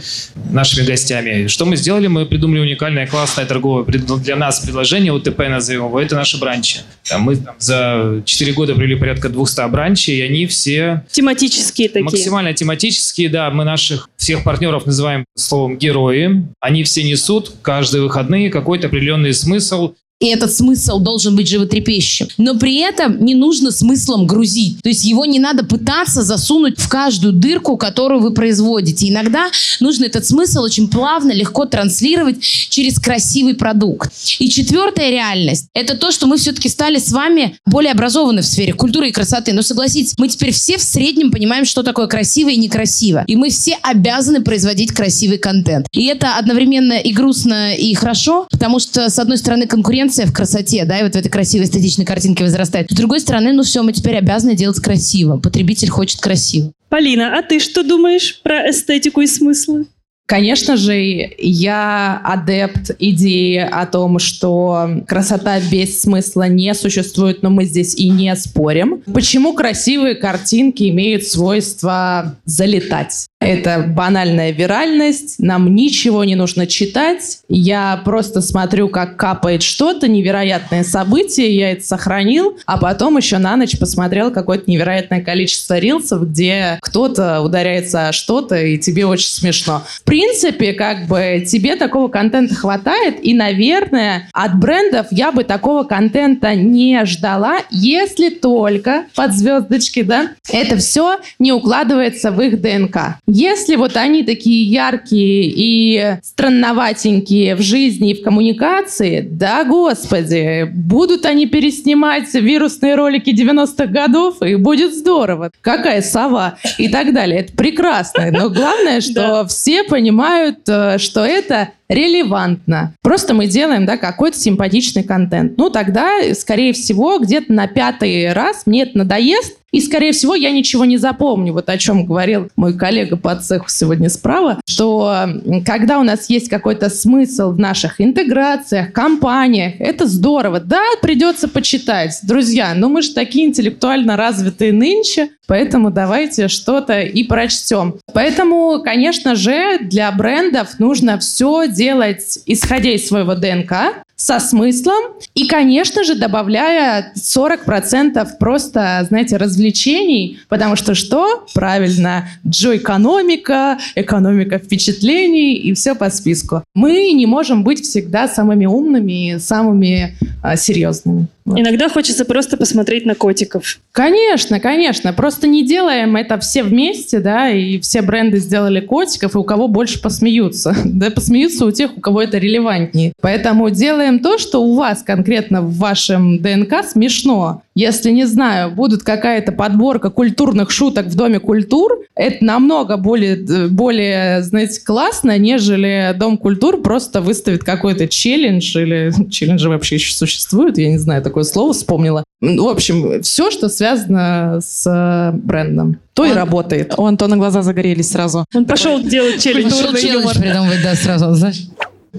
E: нашими гостями. Что мы сделали? Мы придумали уникальное, классное торговое для нас предложение, УТП назовем его, это наши бранчи. Там мы там за 4 года провели порядка 200 бранчей, и они все
B: Тематические такие.
E: Максимально тематические, да. Мы наших всех партнеров называем словом герои. Они все несут каждые выходные какой-то определенный смысл.
D: И этот смысл должен быть животрепещущим. Но при этом не нужно смыслом грузить. То есть его не надо пытаться засунуть в каждую дырку, которую вы производите. Иногда нужно этот смысл очень плавно, легко транслировать через красивый продукт. И четвертая реальность – это то, что мы все-таки стали с вами более образованы в сфере культуры и красоты. Но согласитесь, мы теперь все в среднем понимаем, что такое красиво и некрасиво. И мы все обязаны производить красивый контент. И это одновременно и грустно, и хорошо, потому что, с одной стороны, конкуренция в красоте, да, и вот в этой красивой эстетичной картинке возрастает. С другой стороны, ну все, мы теперь обязаны делать красиво. Потребитель хочет красиво.
B: Полина, а ты что думаешь про эстетику и смыслы?
C: Конечно же, я адепт идеи о том, что красота без смысла не существует, но мы здесь и не спорим. Почему красивые картинки имеют свойство залетать? Это банальная виральность, нам ничего не нужно читать. Я просто смотрю, как капает что-то, невероятное событие, я это сохранил, а потом еще на ночь посмотрел какое-то невероятное количество рилсов, где кто-то ударяется о что-то, и тебе очень смешно. В принципе, как бы тебе такого контента хватает, и, наверное, от брендов я бы такого контента не ждала, если только под звездочки, да, это все не укладывается в их ДНК. Если вот они такие яркие и странноватенькие в жизни и в коммуникации, да, господи, будут они переснимать вирусные ролики 90-х годов, и будет здорово. Какая сова и так далее. Это прекрасно. Но главное, что все понимают, э, что это релевантно. Просто мы делаем, да, какой-то симпатичный контент. Ну, тогда, скорее всего, где-то на пятый раз мне это надоест, и, скорее всего, я ничего не запомню. Вот о чем говорил мой коллега по цеху сегодня справа, что когда у нас есть какой-то смысл в наших интеграциях, компаниях, это здорово. Да, придется почитать. Друзья, но мы же такие интеллектуально развитые нынче, поэтому давайте что-то и прочтем. Поэтому, конечно же, для брендов нужно все делать, исходя из своего ДНК, со смыслом и, конечно же, добавляя 40% просто, знаете, развлечений, потому что что? Правильно, джо-экономика, экономика впечатлений и все по списку. Мы не можем быть всегда самыми умными и самыми а, серьезными. Вот.
B: Иногда хочется просто посмотреть на котиков.
C: Конечно, конечно. Просто не делаем это все вместе, да, и все бренды сделали котиков, и у кого больше посмеются. Да, посмеются у тех, у кого это релевантнее. Поэтому делаем то, что у вас конкретно в вашем ДНК смешно. Если, не знаю, будет какая-то подборка культурных шуток в Доме культур, это намного более, более, знаете, классно, нежели Дом культур просто выставит какой-то челлендж, или челленджи вообще еще существуют, я не знаю, такое слово вспомнила. В общем, все, что связано с э, брендом, то и работает.
A: У Антона глаза загорелись сразу.
B: Он пошел делать челлендж.
D: Пошел челлендж придумывать, да, сразу, знаешь.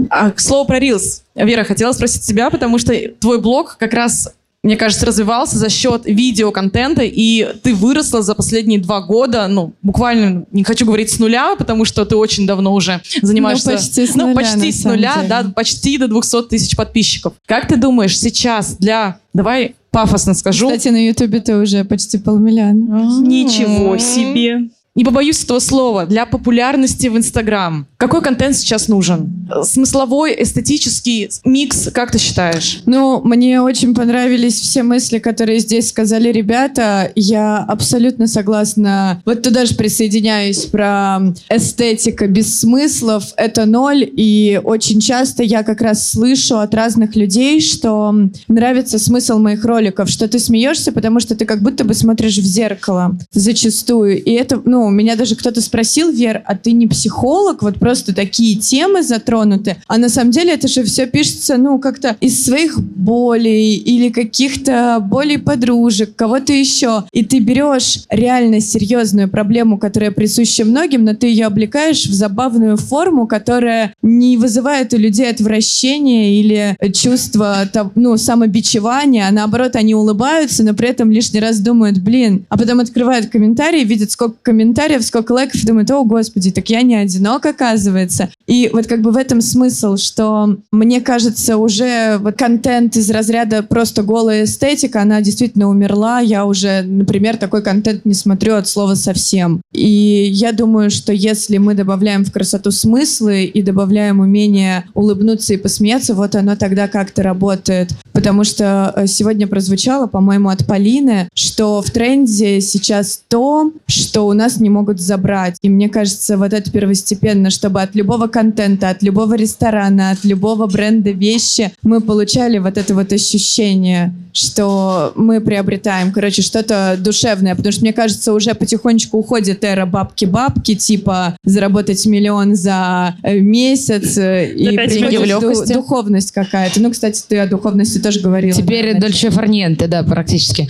A: А, к слову про Reels. Вера, хотела спросить тебя, потому что твой блог как раз мне кажется, развивался за счет видеоконтента, и ты выросла за последние два года, ну, буквально, не хочу говорить с нуля, потому что ты очень давно уже занимаешься...
F: Ну, почти с
A: ну,
F: нуля,
A: почти
F: на
A: с нуля,
F: деле.
A: да, почти до 200 тысяч подписчиков. Как ты думаешь, сейчас для... Давай пафосно скажу.
F: Кстати, на Ютубе ты уже почти полмиллиона.
B: Ничего себе.
A: Не побоюсь этого слова. Для популярности в Инстаграм. Какой контент сейчас нужен? Смысловой, эстетический микс, как ты считаешь?
F: Ну, мне очень понравились все мысли, которые здесь сказали ребята. Я абсолютно согласна. Вот туда же присоединяюсь про эстетика без смыслов. Это ноль. И очень часто я как раз слышу от разных людей, что нравится смысл моих роликов, что ты смеешься, потому что ты как будто бы смотришь в зеркало зачастую. И это, ну, меня даже кто-то спросил, Вер, а ты не психолог? Вот просто такие темы затронуты. А на самом деле это же все пишется, ну, как-то из своих болей или каких-то болей подружек, кого-то еще. И ты берешь реально серьезную проблему, которая присуща многим, но ты ее облекаешь в забавную форму, которая не вызывает у людей отвращения или чувство, ну, самобичевания, а наоборот, они улыбаются, но при этом лишний раз думают, блин, а потом открывают комментарии, видят, сколько комментариев, сколько лайков, и думают, о, господи, так я не одинок, оказывается. И вот как бы в этом смысл, что мне кажется, уже вот контент из разряда просто голая эстетика, она действительно умерла. Я уже, например, такой контент не смотрю от слова совсем. И я думаю, что если мы добавляем в красоту смыслы и добавляем умение улыбнуться и посмеяться, вот оно тогда как-то работает. Потому что э, сегодня прозвучало, по-моему, от Полины, что в тренде сейчас то, что у нас не могут забрать. И мне кажется, вот это первостепенно, чтобы от любого контента, от любого ресторана, от любого бренда вещи мы получали вот это вот ощущение, что мы приобретаем, короче, что-то душевное. Потому что, мне кажется, уже потихонечку уходит эра бабки-бабки, типа заработать миллион за э, месяц. э, И приходит ду- духовность какая-то. Ну, кстати, ты о духовности тоже говорила.
D: Теперь Дольче Фарниенте, да, практически.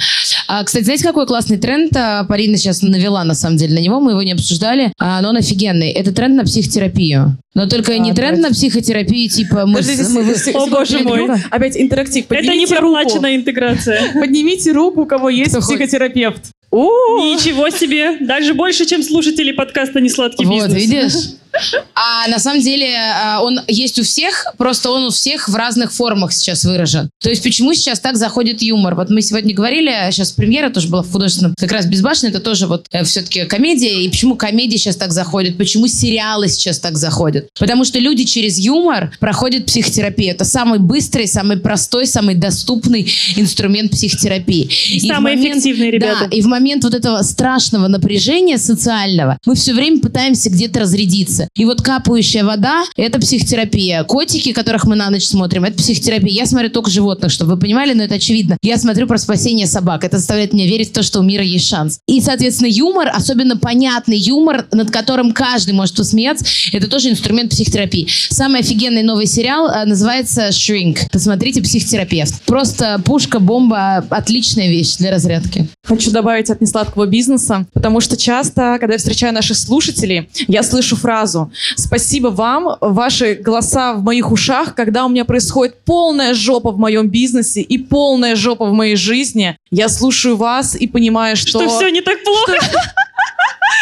D: А, кстати, знаете, какой классный тренд а, Полина сейчас навела, на самом деле, на него, мы его не обсуждали, а, но он офигенный. Это тренд на психотерапию. Но только не
F: А,
D: тренд на психотерапию, типа мы...
A: Подождите,
D: мы
A: се-
B: О, боже мой.
A: секунду. Опять интерактив.
B: Это не
A: Поднимите руку.
B: проплаченная интеграция.
A: Поднимите руку, у кого есть
D: Кто хочет.
A: психотерапевт. О,
B: Ничего себе. Даже больше, чем слушатели подкаста «Несладкий
D: Вот,
B: бизнес».
D: видишь? А на самом деле а, он есть у всех, просто он у всех в разных формах сейчас выражен. То есть почему сейчас так заходит юмор? Вот мы сегодня говорили, сейчас премьера тоже была в художественном, как раз «Безбашенный» это тоже вот э, все-таки комедия. И почему комедия сейчас так заходит? Почему сериалы сейчас так заходят? Потому что люди через юмор проходят психотерапию. Это самый быстрый, самый простой, самый доступный инструмент психотерапии. И
B: Самые
D: момент-
B: эффективные ребята.
D: Да, и в момент вот этого страшного напряжения социального мы все время пытаемся где-то разрядиться. И вот капающая вода – это психотерапия. Котики, которых мы на ночь смотрим, это психотерапия. Я смотрю только животных, чтобы вы понимали, но это очевидно. Я смотрю про спасение собак. Это заставляет меня верить в то, что у мира есть шанс. И, соответственно, юмор, особенно понятный юмор, над которым каждый может посмеяться, это тоже инструмент психотерапии. Самый офигенный новый сериал а, называется «Shrink». Посмотрите «Психотерапевт». Просто пушка, бомба, отличная вещь для разрядки.
A: Хочу добавить от несладкого бизнеса, потому что часто, когда я встречаю наших слушателей, я слышу фразу «Спасибо вам, ваши голоса в моих ушах, когда у меня происходит полная жопа в моем бизнесе и полная жопа в моей жизни. Я слушаю вас и понимаю, что...
B: Что все не так плохо.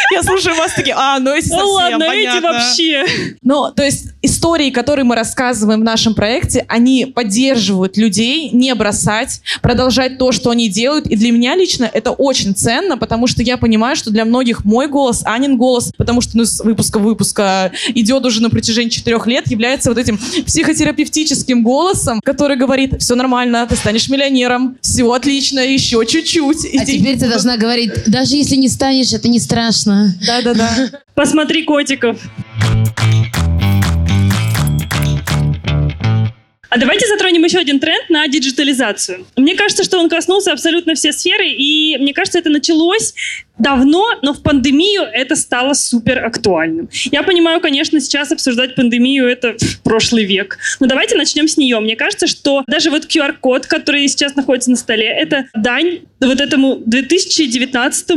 A: Я слушаю вас такие, а, ну эти
B: Ну
A: совсем,
B: ладно, эти
A: понятно».
B: вообще.
A: Ну, то есть истории, которые мы рассказываем в нашем проекте, они поддерживают людей не бросать, продолжать то, что они делают. И для меня лично это очень ценно, потому что я понимаю, что для многих мой голос, Анин голос, потому что ну, с выпуска выпуска идет уже на протяжении четырех лет, является вот этим психотерапевтическим голосом, который говорит, все нормально, ты станешь миллионером, все отлично, еще чуть-чуть. и
D: А теперь ты должна говорить, даже если не станешь, это не страшно.
A: Да-да-да.
B: Посмотри котиков. А давайте затронем еще один тренд на диджитализацию. Мне кажется, что он коснулся абсолютно все сферы, и мне кажется, это началось давно, но в пандемию это стало супер актуальным. Я понимаю, конечно, сейчас обсуждать пандемию это прошлый век. Но давайте начнем с нее. Мне кажется, что даже вот QR-код, который сейчас находится на столе, это дань вот этому 2019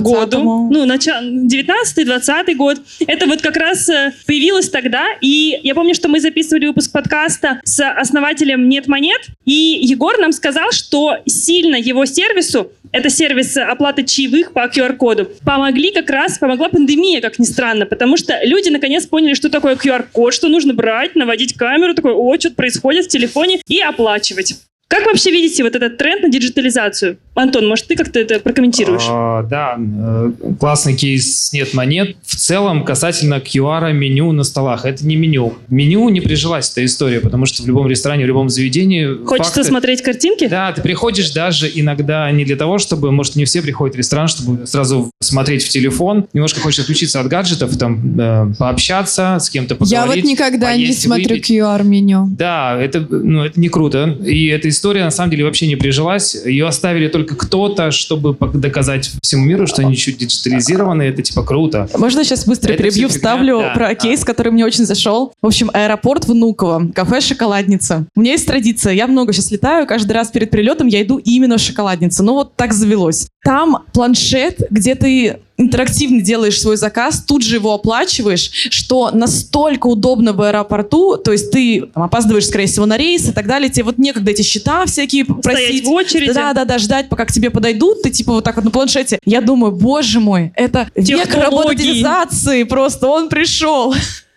B: году. Ну, начало 19-20 год. Это вот как раз э, появилось тогда. И я помню, что мы записывали выпуск подкаста с основателем Нет Монет. И Егор нам сказал, что сильно его сервису это сервис оплаты чаевых по QR-коду. Помогли как раз, помогла пандемия, как ни странно, потому что люди наконец поняли, что такое QR-код, что нужно брать, наводить камеру, такой, о, что-то происходит в телефоне, и оплачивать. Как вообще видите вот этот тренд на диджитализацию? Антон, может, ты как-то это прокомментируешь?
E: А, да, э, классный кейс «Нет монет». В целом, касательно QR меню на столах. Это не меню. Меню не прижилась эта история, потому что в любом ресторане, в любом заведении...
B: Хочется
E: факты-
B: смотреть картинки?
E: Да, ты приходишь даже иногда не для того, чтобы, может, не все приходят в ресторан, чтобы сразу смотреть в телефон. Немножко хочешь отключиться от гаджетов, там, э, пообщаться, с кем-то поговорить.
F: Я вот никогда не
E: поесть,
F: смотрю
E: выпить.
F: QR-меню.
E: Да, это, ну, это не круто. И эта история на самом деле вообще не прижилась. Ее оставили только кто-то, чтобы доказать всему миру, что они чуть диджитализированы. Это типа круто.
A: Можно сейчас быстро
E: Это
A: перебью, вставлю
E: да,
A: про
E: да.
A: кейс, который мне очень зашел. В общем, аэропорт Внуково, кафе «Шоколадница». У меня есть традиция, я много сейчас летаю, каждый раз перед прилетом я иду именно в «Шоколадницу». Ну вот так завелось. Там планшет, где ты интерактивно делаешь свой заказ, тут же его оплачиваешь, что настолько удобно в аэропорту, то есть ты там, опаздываешь, скорее всего, на рейс и так далее, тебе вот некогда эти счета всякие
B: Стоять
A: просить.
B: в очереди?
A: Да, да, да, ждать, пока к тебе подойдут, ты типа вот так вот на планшете. Я думаю, боже мой, это век
B: Технологии.
A: роботизации, просто он пришел.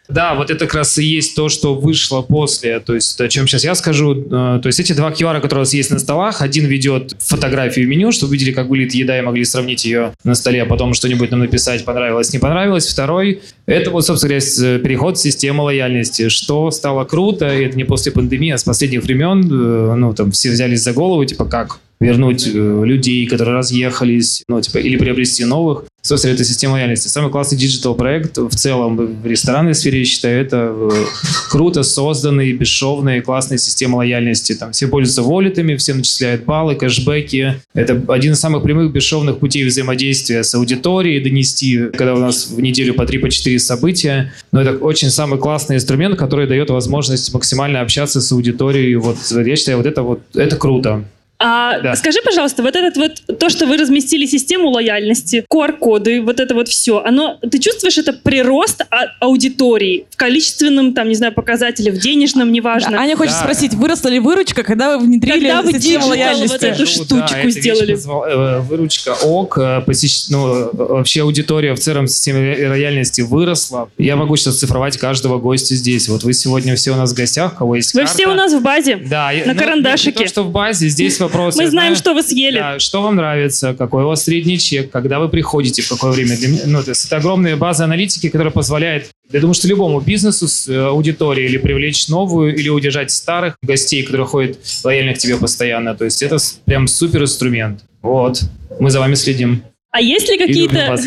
E: Да, вот это как раз и есть то, что вышло после. То есть, о чем сейчас я скажу. Э, То есть, эти два QR, которые у вас есть на столах, один ведет фотографию меню, чтобы видели, как выглядит еда, и могли сравнить ее на столе, а потом что-нибудь нам написать, понравилось, не понравилось. Второй — это вот, собственно говоря, с- переход в систему лояльности, что стало круто, и это не после пандемии, а с последних времен. Э, Ну, там все взялись за голову, типа, как вернуть э, людей, которые разъехались, ну, типа, или приобрести новых. Собственно, это система лояльности. Самый классный digital проект в целом в ресторанной сфере, я считаю, это э, круто созданные, бесшовные, классные системы лояльности. Там все пользуются волетами, все начисляют баллы, кэшбэки. Это один из самых прямых бесшовных путей взаимодействия с аудиторией, донести, когда у нас в неделю по 3 по 4 события. Но это очень самый классный инструмент, который дает возможность максимально общаться с аудиторией. Вот я считаю, вот это вот это круто.
B: А
E: Да.
B: скажи, пожалуйста, вот этот вот то, что вы разместили систему лояльности, QR-коды, вот это вот все, оно, ты чувствуешь это прирост а- аудитории в количественном, там, не знаю, показателе, в денежном, неважно.
A: Аня хочет
E: Да.
A: спросить, выросла ли выручка, когда вы внедрили
B: Когда вы
A: систему лояльности?
B: вот эту
E: Ну
B: штучку
E: да,
B: сделали.
E: э, Выручка ок, э, посещ- ну, э, вообще аудитория в целом системе ло- лояльности выросла. Я могу сейчас цифровать каждого гостя здесь. Вот вы сегодня все у нас в гостях, кого есть
B: Вы
E: карта.
B: все у нас в базе.
E: да,
B: на
E: ну,
B: карандашике.
E: Не то, что в базе, здесь вопрос.
B: Мы знаем, что вы съели.
E: да, что вам нравится, какой у вас средний чек, когда вы приходите, в какое время. Для меня- ну, то есть это огромная база аналитики, которая позволяет, я думаю, что любому бизнесу с э, аудиторией или привлечь новую, или удержать старых гостей, которые ходят лояльно к тебе постоянно. То есть это прям супер инструмент. Вот. Мы за вами следим.
B: А есть ли какие-то.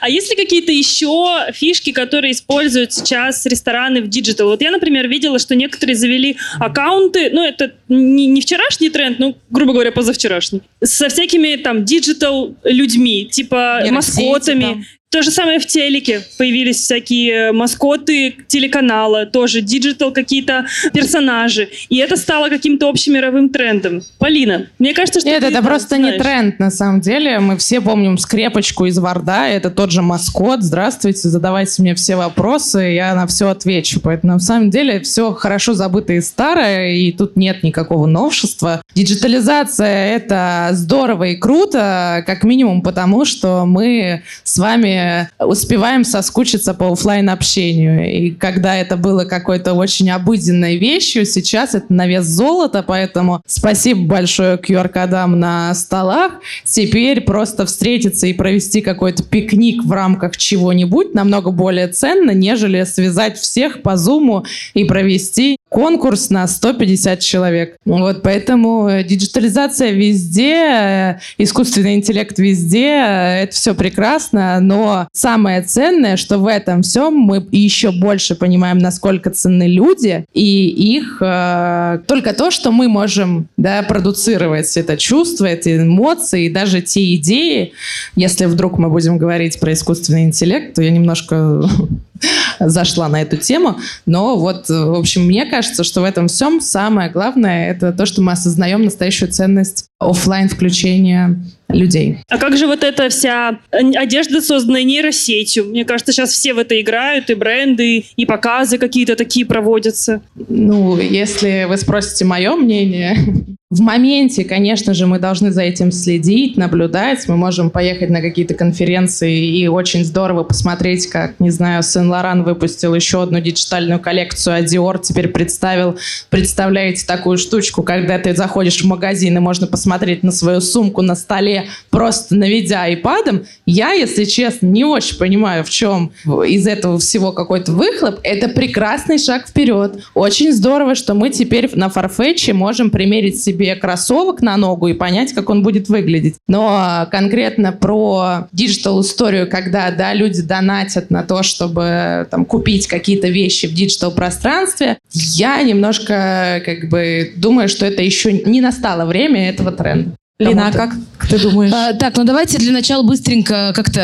B: А есть ли какие-то еще фишки, которые используют сейчас рестораны в digital? Вот я, например, видела, что некоторые завели аккаунты, ну, это не, не вчерашний тренд, ну, грубо говоря, позавчерашний, со всякими там digital людьми, типа
A: Нейросети
B: маскотами.
A: там.
B: То же самое в телеке. Появились всякие маскоты телеканала, тоже digital какие-то персонажи. И это стало каким-то общемировым трендом. Полина, мне кажется, что
C: Нет, это просто не
B: знаешь.
C: тренд, на самом деле. Мы все помним скрепочку из Ворда, это тот же маскот. Здравствуйте, задавайте мне все вопросы, я на все отвечу. Поэтому, на самом деле, все хорошо забытое и старое, и тут нет никакого новшества. Диджитализация — это здорово и круто, как минимум потому, что мы с вами успеваем соскучиться по оффлайн общению. И когда это было какой-то очень обыденной вещью, сейчас это на вес золота, поэтому спасибо большое QR-кодам на столах. Теперь просто встретиться и провести какой-то пикник в рамках чего-нибудь намного более ценно, нежели связать всех по зуму и провести конкурс на 150 человек. Вот поэтому э, диджитализация везде, э, искусственный интеллект везде, э, это все прекрасно, но самое ценное, что в этом всем мы еще больше понимаем, насколько ценны люди и их э, только то, что мы можем да, продуцировать это чувство, эти эмоции, даже те идеи. Если вдруг мы будем говорить про искусственный интеллект, то я немножко зашла на эту тему. Но вот, в общем, мне кажется, что в этом всем самое главное это то, что мы осознаем настоящую ценность офлайн включения людей.
B: А как же вот эта вся одежда, созданная нейросетью? Мне кажется, сейчас все в это играют, и бренды, и показы какие-то такие проводятся.
C: Ну, если вы спросите мое мнение, в моменте, конечно же, мы должны за этим следить, наблюдать. Мы можем поехать на какие-то конференции и очень здорово посмотреть, как, не знаю, Сен-Лоран выпустил еще одну диджитальную коллекцию, а Dior теперь представил, представляете, такую штучку, когда ты заходишь в магазин и можно посмотреть на свою сумку на столе, просто наведя айпадом. Я, если честно, не очень понимаю, в чем из этого всего какой-то выхлоп. Это прекрасный шаг вперед. Очень здорово, что мы теперь на Farfetch можем примерить себе кроссовок на ногу и понять, как он будет выглядеть. Но конкретно про digital историю, когда да, люди донатят на то, чтобы там, купить какие-то вещи в digital пространстве, я немножко как бы думаю, что это еще не настало время этого тренда.
A: Лина, а как ты думаешь?
D: А, так, ну давайте для начала быстренько как-то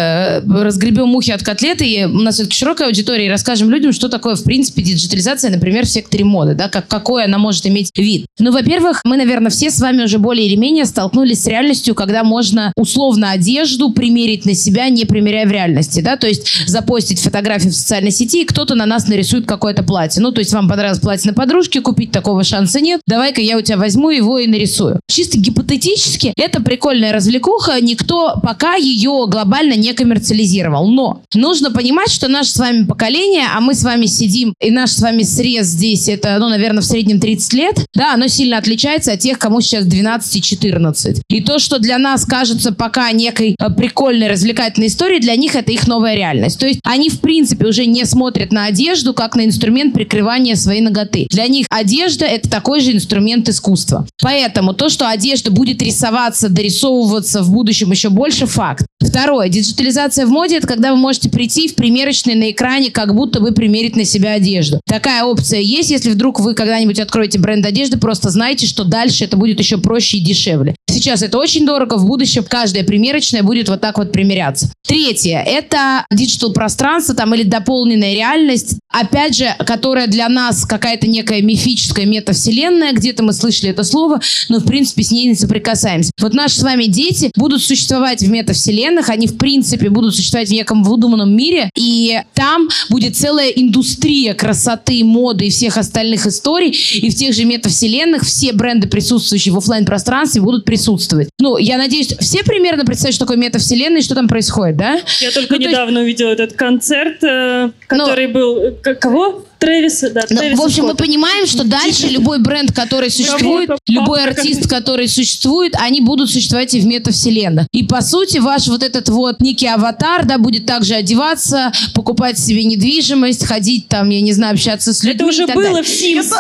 D: э, разгребем мухи от котлеты. И у нас все-таки широкая аудитория, и расскажем людям, что такое, в принципе, диджитализация, например, в секторе моды, да, как, какой она может иметь вид. Ну, во-первых, мы, наверное, все с вами уже более или менее столкнулись с реальностью, когда можно условно одежду примерить на себя, не примеряя в реальности, да, то есть запостить фотографию в социальной сети, и кто-то на нас нарисует какое-то платье. Ну, то есть вам понравилось платье на подружке, купить такого шанса нет, давай-ка я у тебя возьму его и нарисую. Чисто гипотетически Фактически это прикольная развлекуха, никто пока ее глобально не коммерциализировал. Но нужно понимать, что наше с вами поколение, а мы с вами сидим, и наш с вами срез здесь, это, ну, наверное, в среднем 30 лет, да, оно сильно отличается от тех, кому сейчас 12 и 14. И то, что для нас кажется пока некой э, прикольной, развлекательной историей, для них это их новая реальность. То есть они, в принципе, уже не смотрят на одежду как на инструмент прикрывания своей ноготы. Для них одежда — это такой же инструмент искусства. Поэтому то, что одежда будет рисовать рисоваться, дорисовываться в будущем еще больше факт. Второе. Диджитализация в моде – это когда вы можете прийти в примерочный на экране, как будто бы примерить на себя одежду. Такая опция есть. Если вдруг вы когда-нибудь откроете бренд одежды, просто знайте, что дальше это будет еще проще и дешевле. Сейчас это очень дорого, в будущем каждая примерочная будет вот так вот примеряться. Третье – это digital пространство там или дополненная реальность, опять же, которая для нас какая-то некая мифическая метавселенная, где-то мы слышали это слово, но в принципе с ней не соприкасаемся. Вот наши с вами дети будут существовать в метавселенных, они в принципе будут существовать в неком выдуманном мире, и там будет целая индустрия красоты, моды и всех остальных историй, и в тех же метавселенных все бренды, присутствующие в офлайн пространстве будут присутствовать присутствовать. Ну, я надеюсь, все примерно представляют, что такое метавселенная и что там происходит, да?
B: Я только
D: ну,
B: недавно есть... увидела этот концерт, э, который ну, был... Кого? Трэвиса, да.
D: Но, в общем, Скотта. мы понимаем, что дальше любой бренд, который существует, любой артист, который существует, они будут существовать и в метавселенных. И, по сути, ваш вот этот вот некий аватар, да, будет также одеваться, покупать себе недвижимость, ходить там, я не знаю, общаться с людьми
B: Это уже было далее. в Sims.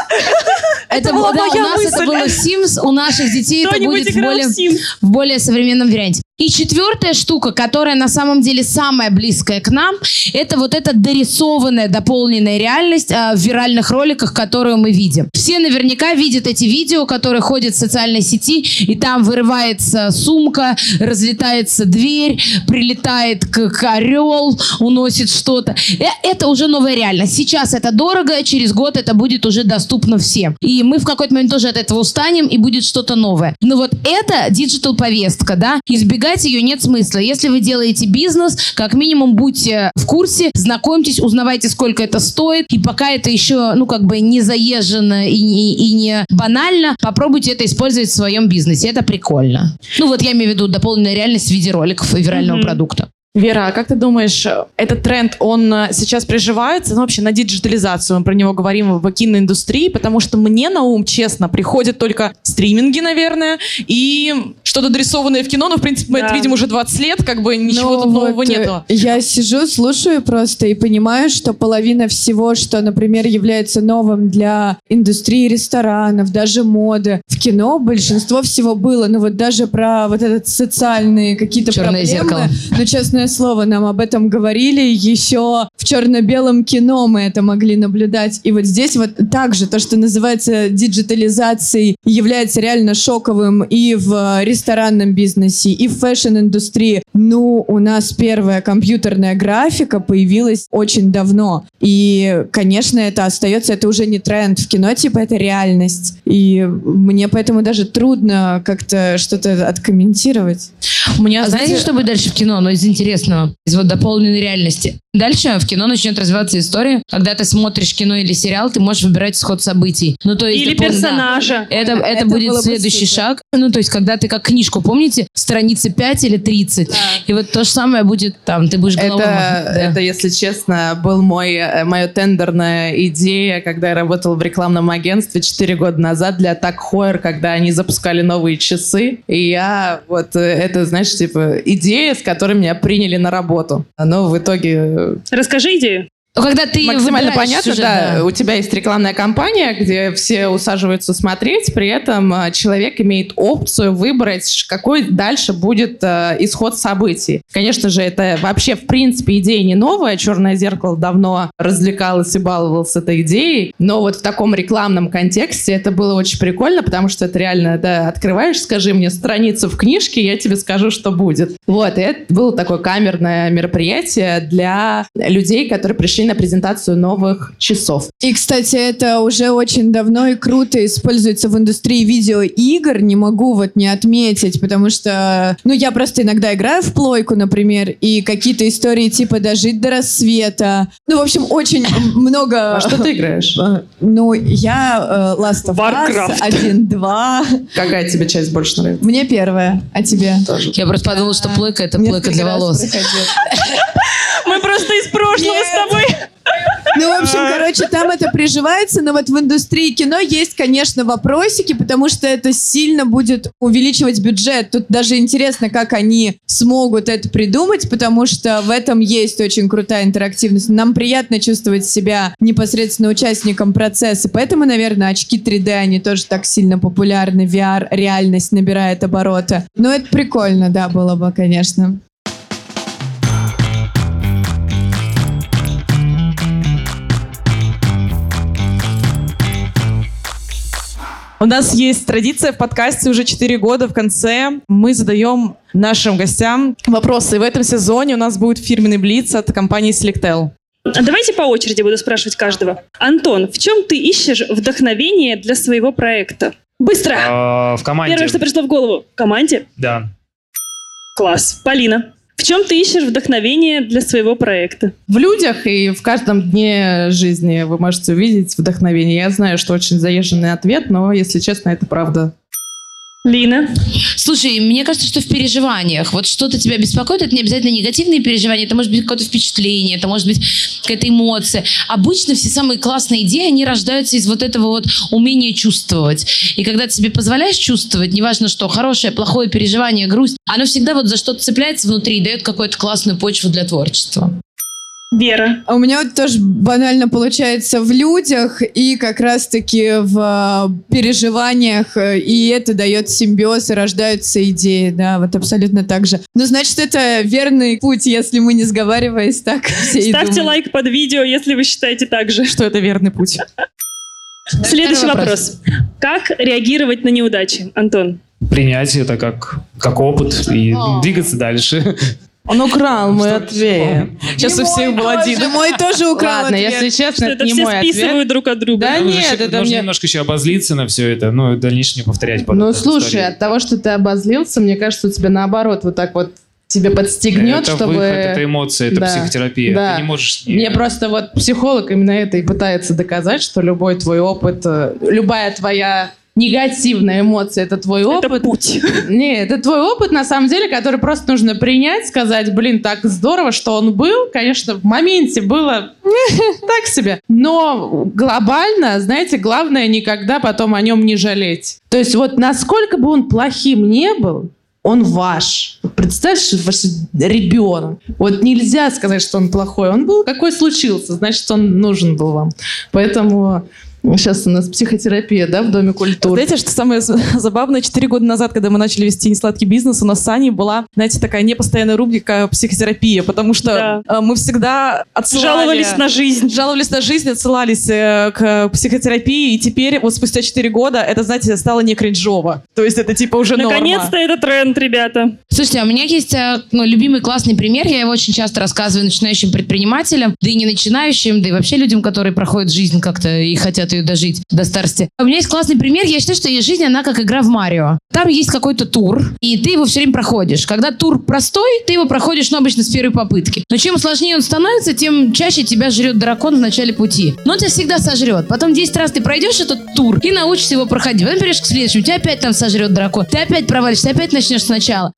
D: Это, было, да, у нас это было в Sims, у наших детей это будет в более современном варианте. И четвертая штука, которая на самом деле самая близкая к нам, это вот эта дорисованная, дополненная реальность э, в виральных роликах, которую мы видим. Все наверняка видят эти видео, которые ходят в социальной сети, и там вырывается сумка, разлетается дверь, прилетает как орел, уносит что-то. Э, это уже новая реальность. Сейчас это дорого, через год это будет уже доступно всем. И мы в какой-то момент тоже от этого устанем, и будет что-то новое. Но вот это digital повестка, да, избегать Избегать ее нет смысла. Если вы делаете бизнес, как минимум будьте в курсе, знакомьтесь, узнавайте, сколько это стоит. И пока это еще, ну, как бы не заезжено и, и, и не банально, попробуйте это использовать в своем бизнесе. Это прикольно. Ну, вот я имею в виду дополненная реальность в виде роликов и вирального mm-hmm. продукта.
A: Вера, а как ты думаешь, этот тренд, он э, сейчас приживается, ну, вообще на диджитализацию, мы про него говорим в киноиндустрии, потому что мне на ум, честно, приходят только стриминги, наверное, и что-то дорисованное в кино, но, в принципе, мы
B: Да.
A: это видим уже 20 лет, как бы ничего
F: Ну
A: тут нового
F: вот, э,
A: нету.
F: Я сижу, слушаю просто и понимаю, что половина всего, что, например, является новым для индустрии ресторанов, даже моды, в кино большинство всего было. Ну вот даже про вот этот социальные какие-то
D: Черное
F: проблемы.
D: зеркало.
F: Ну, честное слово, нам об этом говорили еще в черно-белом кино мы это могли наблюдать. И вот здесь вот также то, что называется диджитализацией, является реально шоковым и в ресторанном бизнесе, и в fashion -индустрии. Ну, у нас первая компьютерная графика появилась очень давно. И, конечно, это остается, это уже не тренд в кино, типа это реальность. И мне поэтому даже трудно как-то что-то откомментировать.
A: У меня,
D: А знаете, что будет дальше в кино? Но из интересного, из вот дополненной реальности. Дальше в кино начнет развиваться история, когда ты смотришь кино или сериал, ты можешь выбирать исход событий. Ну, то есть,
B: Или
D: да.
B: персонажа.
D: Это, это,
F: Это
D: будет следующий
F: супер.
D: шаг. Ну, то есть, когда ты как книжку, помните, страницы 5 или 30. И вот то же самое будет там, ты будешь головой
C: Это,
D: махать, да.
C: это, если честно, был мой, э, моя тендерная идея, когда я работала в рекламном агентстве 4 года назад для Так Хойер, когда они запускали новые часы. И я вот, э, это, знаешь, типа идея, с которой меня приняли на работу. Но в итоге
B: Расскажи идею.
D: Ну, когда ты
C: максимально понятно,
D: сюжет,
C: да, у тебя есть рекламная кампания, где все усаживаются смотреть, при этом э, человек имеет опцию выбрать, какой дальше будет э, исход событий. Конечно же, это вообще в принципе идея не новая, «Черное зеркало» давно развлекалось и баловалось этой идеей, но вот в таком рекламном контексте это было очень прикольно, потому что это реально, да, открываешь, скажи мне страницу в книжке, я тебе скажу, что будет. Вот, и это было такое камерное мероприятие для людей, которые пришли на презентацию новых часов.
F: И, кстати, это уже очень давно и круто используется в индустрии видеоигр. Не могу вот не отметить, потому что, ну, я просто иногда играю в плойку, например, и какие-то истории типа «Дожить до рассвета». Ну, в общем, очень много...
C: А что ты играешь?
F: Э, Ну, я э, Last of
B: Warcraft.
F: Us 1-2.
C: Какая тебе часть больше нравится?
F: Мне первая, а тебе?
D: Я просто подумала, что плойка это плойка для волос.
B: Мы просто из прошлого с тобой.
F: Ну, в общем, короче, там это приживается, но вот в индустрии кино есть, конечно, вопросики, потому что это сильно будет увеличивать бюджет. Тут даже интересно, как они смогут это придумать, потому что в этом есть очень крутая интерактивность. Нам приятно чувствовать себя непосредственно участником процесса, поэтому, наверное, очки 3D, они тоже так сильно популярны, VR, реальность набирает обороты. Но это прикольно, да, было бы, конечно.
A: У нас есть традиция в подкасте уже 4 года. В конце мы задаем нашим гостям вопросы. И в этом сезоне у нас будет фирменный блиц от компании Selectel.
B: Давайте по очереди буду спрашивать каждого. Антон, в чем ты ищешь вдохновение для своего проекта? Быстро!
E: А, В команде.
B: Первое, что пришло в голову. В команде?
E: Да.
B: Класс. Полина, в чем ты ищешь вдохновение для своего проекта?
C: В людях и в каждом дне жизни вы можете увидеть вдохновение. Я знаю, что очень заезженный ответ, но, если честно, это правда.
B: Лина,
D: Слушай, мне кажется, что в переживаниях. Вот что-то тебя беспокоит, это не обязательно негативные переживания, это может быть какое-то впечатление, это может быть какая-то эмоция. Обычно все самые классные идеи, они рождаются из вот этого вот умения чувствовать. И когда ты себе позволяешь чувствовать, неважно что, хорошее, плохое переживание, грусть, оно всегда вот за что-то цепляется внутри и дает какую-то классную почву для творчества.
B: Вера,
F: А у меня вот тоже банально получается в людях и как раз-таки в э, переживаниях, э, и это дает симбиоз, и рождаются идеи, да, вот абсолютно так же. Ну, значит, это верный путь, если мы не сговариваясь так все
B: ставьте лайк под видео, если вы считаете так же.
A: Что это верный путь?
B: Следующий вопрос. Как реагировать на неудачи, Антон?
E: Принять это как, как опыт и двигаться дальше.
C: Он украл мой ответ.
A: Сейчас у всех был один.
F: Мой тоже украл
C: Ладно,
F: ответ.
C: если честно, это не мой
B: списывают
C: ответ.
B: друг от друга?
C: Да нет, это мне...
E: немножко еще обозлиться на все это, ну, и дальше не повторять.
C: Ну, слушай, от того, что ты обозлился, мне кажется, у тебя наоборот вот так вот тебе подстегнет,
E: это
C: чтобы...
E: выход, это эмоции, это
C: Да.
E: психотерапия.
C: Да.
E: Ты не можешь... не-
C: Мне просто вот психолог именно это и пытается доказать, что любой твой опыт, э, любая твоя негативная эмоция, это твой
B: Это
C: опыт.
B: путь.
C: Не, это твой опыт, на самом деле, который просто нужно принять, сказать, блин, так здорово, что он был. Конечно, в моменте было так себе. Но глобально, знаете, главное никогда потом о нем не жалеть. То есть вот насколько бы он плохим не был, он ваш. Представь, ваш ребенок. Вот нельзя сказать, что он плохой. Он был какой случился, значит, он нужен был вам. Поэтому сейчас у нас психотерапия, да, в Доме культуры.
A: Знаете, что самое забавное? Четыре года назад, когда мы начали вести «Несладкий бизнес», у нас с Аней была, знаете, такая непостоянная рубрика «Психотерапия», потому что э, мы всегда отсылали...
B: Жаловались на жизнь.
A: Жаловались на жизнь, отсылались э, к психотерапии, и теперь, вот спустя 4 года, это, знаете, стало не кринжово. То есть это типа уже норма.
B: Наконец-то это тренд, ребята.
D: Слушайте, а у меня есть э, ну, любимый классный пример. Я его очень часто рассказываю начинающим предпринимателям, да и не начинающим, да и вообще людям, которые проходят жизнь как-то и хотят ее дожить до старости. У меня есть классный пример. Я считаю, что жизнь, она как игра в Марио. Там есть какой-то тур, и ты его все время проходишь. Когда тур простой, ты его проходишь, ну, обычно с первой попытки. Но чем сложнее он становится, тем чаще тебя жрет дракон в начале пути. Но он тебя всегда сожрет. Потом 10 раз ты пройдешь этот тур и научишься его проходить. Потом перейдешь к следующему, тебя опять там сожрет дракон. Ты опять провалишься, опять начнешь сначала.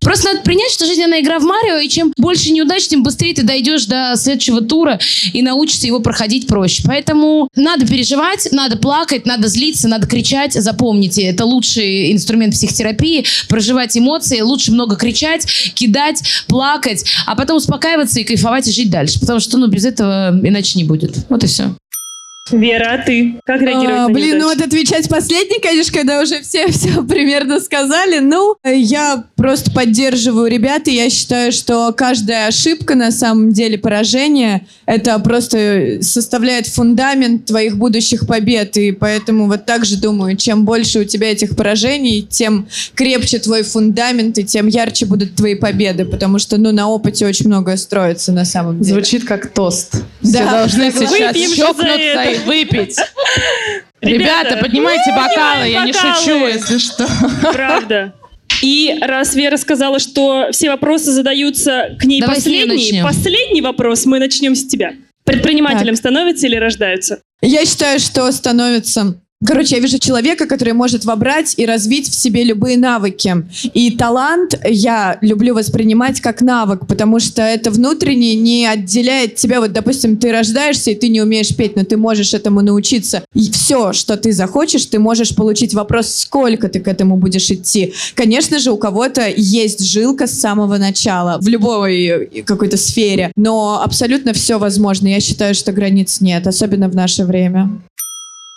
D: Просто надо принять, что жизнь она игра в Марио, и чем больше неудач, тем быстрее ты дойдешь до следующего тура и научишься его проходить проще. Поэтому надо переживать, надо плакать, надо злиться, надо кричать. Запомните, это лучший инструмент психотерапии. Проживать эмоции, лучше много кричать, кидать, плакать, а потом успокаиваться и кайфовать и жить дальше. Потому что, ну, без этого иначе не будет. Вот и все.
B: Вера, а ты? Как реагировать
F: А,
B: на
F: блин, ну
B: неудачи?
F: вот отвечать последний, конечно, когда уже все все примерно сказали. Ну, я просто поддерживаю ребят, и я считаю, что каждая ошибка, на самом деле, поражение, это просто составляет фундамент твоих будущих побед. И поэтому вот так же думаю, чем больше у тебя этих поражений, тем крепче твой фундамент, и тем ярче будут твои победы. Потому что, ну, на опыте очень многое строится на самом деле.
C: Звучит как тост. Все
F: Да.
C: должны сейчас
B: Выпьем же за
C: щелкнуться и выпить.
B: Ребята,
C: Ребята, поднимайте бокалы, я не
B: бокалы.
C: шучу, если что.
B: Правда. И раз Вера сказала, что все вопросы задаются к ней
D: Давай
B: последний, последний вопрос мы начнем с тебя. Предпринимателем становятся или рождаются?
F: Я считаю, что становится... Короче, я вижу человека, который может вобрать и развить в себе любые навыки. И талант я люблю воспринимать как навык, потому что это внутренне не отделяет тебя. Вот, допустим, ты рождаешься, и ты не умеешь петь, но ты можешь этому научиться. И все, что ты захочешь, ты можешь получить вопрос, сколько ты к этому будешь идти. Конечно же, у кого-то есть жилка с самого начала в любой какой-то сфере, но абсолютно все возможно. Я считаю, что границ нет, особенно в наше время.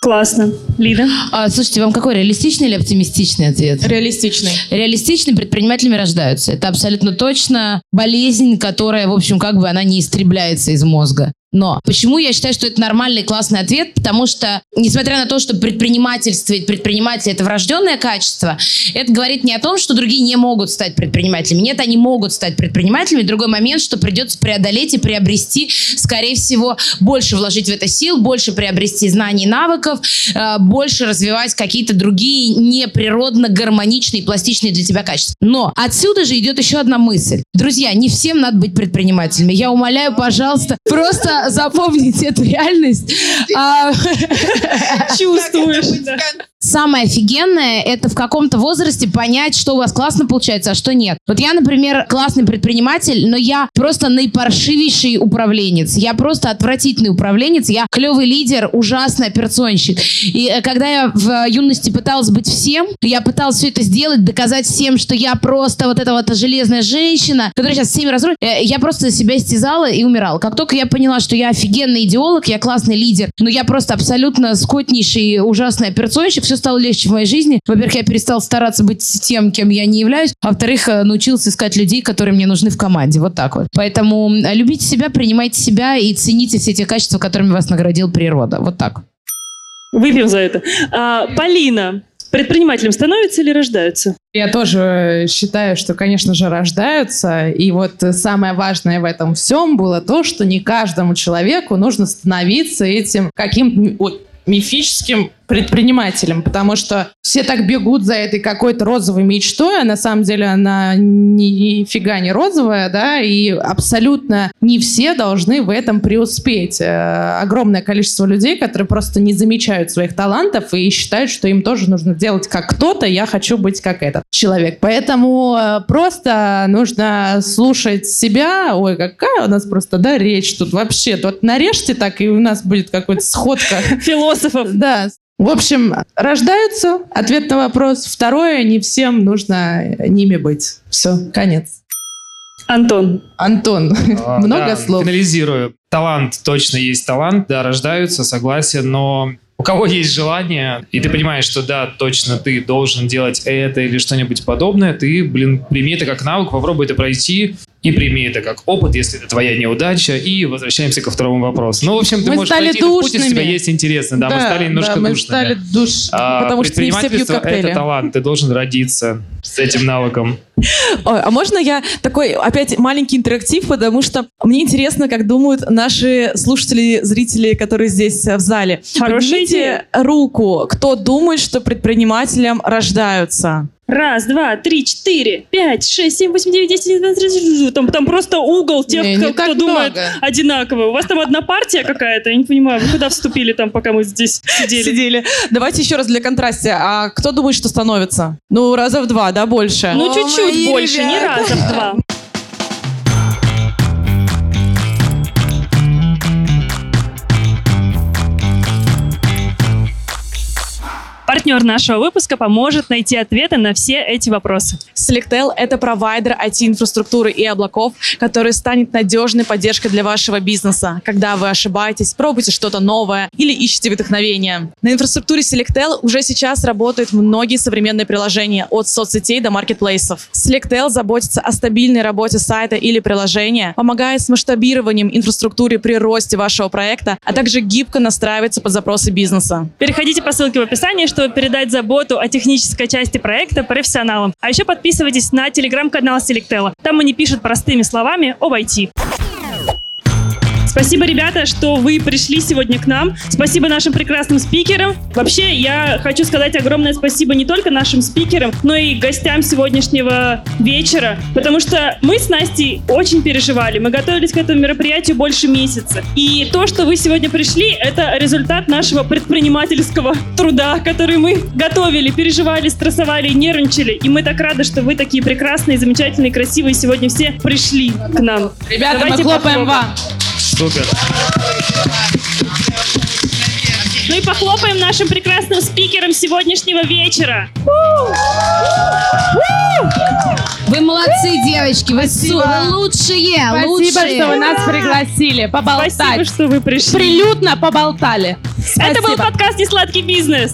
B: Классно. Лида?
D: А, слушайте, вам какой реалистичный или оптимистичный ответ?
A: Реалистичный.
D: Реалистичные предпринимателями рождаются. Это абсолютно точно болезнь, которая, в общем, как бы она не истребляется из мозга. Но почему я считаю, что это нормальный классный ответ? Потому что, несмотря на то, что предпринимательство и предприниматель это врожденное качество, это говорит не о том, что другие не могут стать предпринимателями. Нет, они могут стать предпринимателями. Другой момент, что придется преодолеть и приобрести, скорее всего, больше вложить в это сил, больше приобрести знаний и навыков, э, больше развивать какие-то другие неприродно гармоничные, пластичные для тебя качества. Но отсюда же идет еще одна мысль. Друзья, не всем надо быть предпринимателями. Я умоляю, пожалуйста, просто запомните эту реальность. А,
B: Чувствуешь.
D: Самое офигенное – это в каком-то возрасте понять, что у вас классно получается, а что нет. Вот я, например, классный предприниматель, но я просто наипаршивейший управленец. Я просто отвратительный управленец. Я клевый лидер, ужасный операционщик. И э, когда я в юности пыталась быть всем, я пыталась все это сделать, доказать всем, что я просто вот эта вот железная женщина, которая сейчас всеми разрушит. Э, Я просто себя истязала и умирала. Как только я поняла, что я офигенный идеолог, я классный лидер, но я просто абсолютно скотнейший, ужасный операционщик, все стало легче в моей жизни. Во-первых, я перестал стараться быть тем, кем я не являюсь, а во-вторых, э, научился искать людей, которые мне нужны в команде. Вот так вот. Поэтому э, любите себя, принимайте себя и цените все те качества, которыми вас наградила природа. Вот так.
B: Выпьем за это. А, Полина, предпринимателем становятся или рождаются?
C: Я тоже считаю, что, конечно же, рождаются. И вот самое важное в этом всем было то, что не каждому человеку нужно становиться этим каким-то мифическим предпринимателем, потому что все так бегут за этой какой-то розовой мечтой, а на самом деле она нифига не розовая, да, и абсолютно не все должны в этом преуспеть. Э, огромное количество людей, которые просто не замечают своих талантов и считают, что им тоже нужно делать как кто-то, я хочу быть как этот человек. Поэтому э, просто нужно слушать себя. Ой, какая у нас просто, да, речь тут вообще. Тут нарежьте так, и у нас будет какой-то сходка.
B: Философов.
C: Да, в общем, рождаются. Ответ на вопрос. Второе, не всем нужно ними быть. Все, конец.
B: Антон.
C: Антон,
E: А,
C: много
E: да,
C: слов.
E: Финализирую. Талант точно есть талант, да, рождаются, согласен, но у кого есть желание, и ты понимаешь, что да, точно ты должен делать это или что-нибудь подобное, ты, блин, прими это как навык, попробуй это пройти, и прими это как опыт, если это твоя неудача, и возвращаемся ко второму вопросу. Ну, в общем, ты
C: Мы
E: можешь
C: стали
E: пройти этот путь, если у тебя
C: душными.
E: есть интересно, да, мы стали немножко
C: да, мы
E: душными.
C: стали душ...
E: А,
A: Потому что не все пьют
E: предпринимательство
A: коктейли.
E: это талант, ты должен родиться с этим навыком.
A: Ой, а можно я такой опять маленький интерактив, потому что мне интересно, как думают наши слушатели, зрители, которые здесь э, в зале.
B: Хорошая
A: Поднимите руку, кто думает, что предпринимателем рождаются.
B: Раз, два, три, четыре, пять, шесть, семь, восемь, девять, десять, одиннадцать, тринадцать. Там, там просто угол тех,
C: Не,
B: кто,
C: не так
B: кто думает одинаково. У вас там одна партия какая-то, я не понимаю, вы куда вступили там, пока мы здесь сидели?
A: Сидели. Давайте еще раз для контрасте. А кто думает, что становится? Ну, раза в два, да, больше?
B: Ну, чуть-чуть больше, не раза в два. Партнер нашего выпуска поможет найти ответы на все эти вопросы.
A: Selectel — это провайдер IT-инфраструктуры и облаков, который станет надежной поддержкой для вашего бизнеса. Когда вы ошибаетесь, пробуйте что-то новое или ищете вдохновение. На инфраструктуре Selectel уже сейчас работают многие современные приложения от соцсетей до маркетплейсов. Selectel заботится о стабильной работе сайта или приложения, помогает с масштабированием инфраструктуры при росте вашего проекта, а также гибко настраивается под запросы бизнеса.
B: Переходите по ссылке в описании, чтобы передать заботу о технической части проекта профессионалам. А еще подписывайтесь на телеграм-канал Selectella. Там они пишут простыми словами об IT. Спасибо, ребята, что вы пришли сегодня к нам. Спасибо нашим прекрасным спикерам. Вообще, я хочу сказать огромное спасибо не только нашим спикерам, но и гостям сегодняшнего вечера, потому что мы с Настей очень переживали. Мы готовились к этому мероприятию больше месяца. И то, что вы сегодня пришли, это результат нашего предпринимательского труда, который мы готовили, переживали, стрессовали, нервничали. И мы так рады, что вы такие прекрасные, замечательные, красивые сегодня все пришли к нам.
C: Ребята,
B: Давайте
C: мы хлопаем
B: похлопаем.
C: вам.
E: Супер.
B: Ну и похлопаем нашим прекрасным спикерам сегодняшнего вечера.
D: Вы молодцы, девочки, вы, су- вы лучшие,
C: Спасибо,
D: лучшие.
C: что вы нас пригласили поболтать.
B: Спасибо, что вы пришли.
C: Прилюдно поболтали.
B: Это был
C: Спасибо.
B: подкаст «Несладкий бизнес».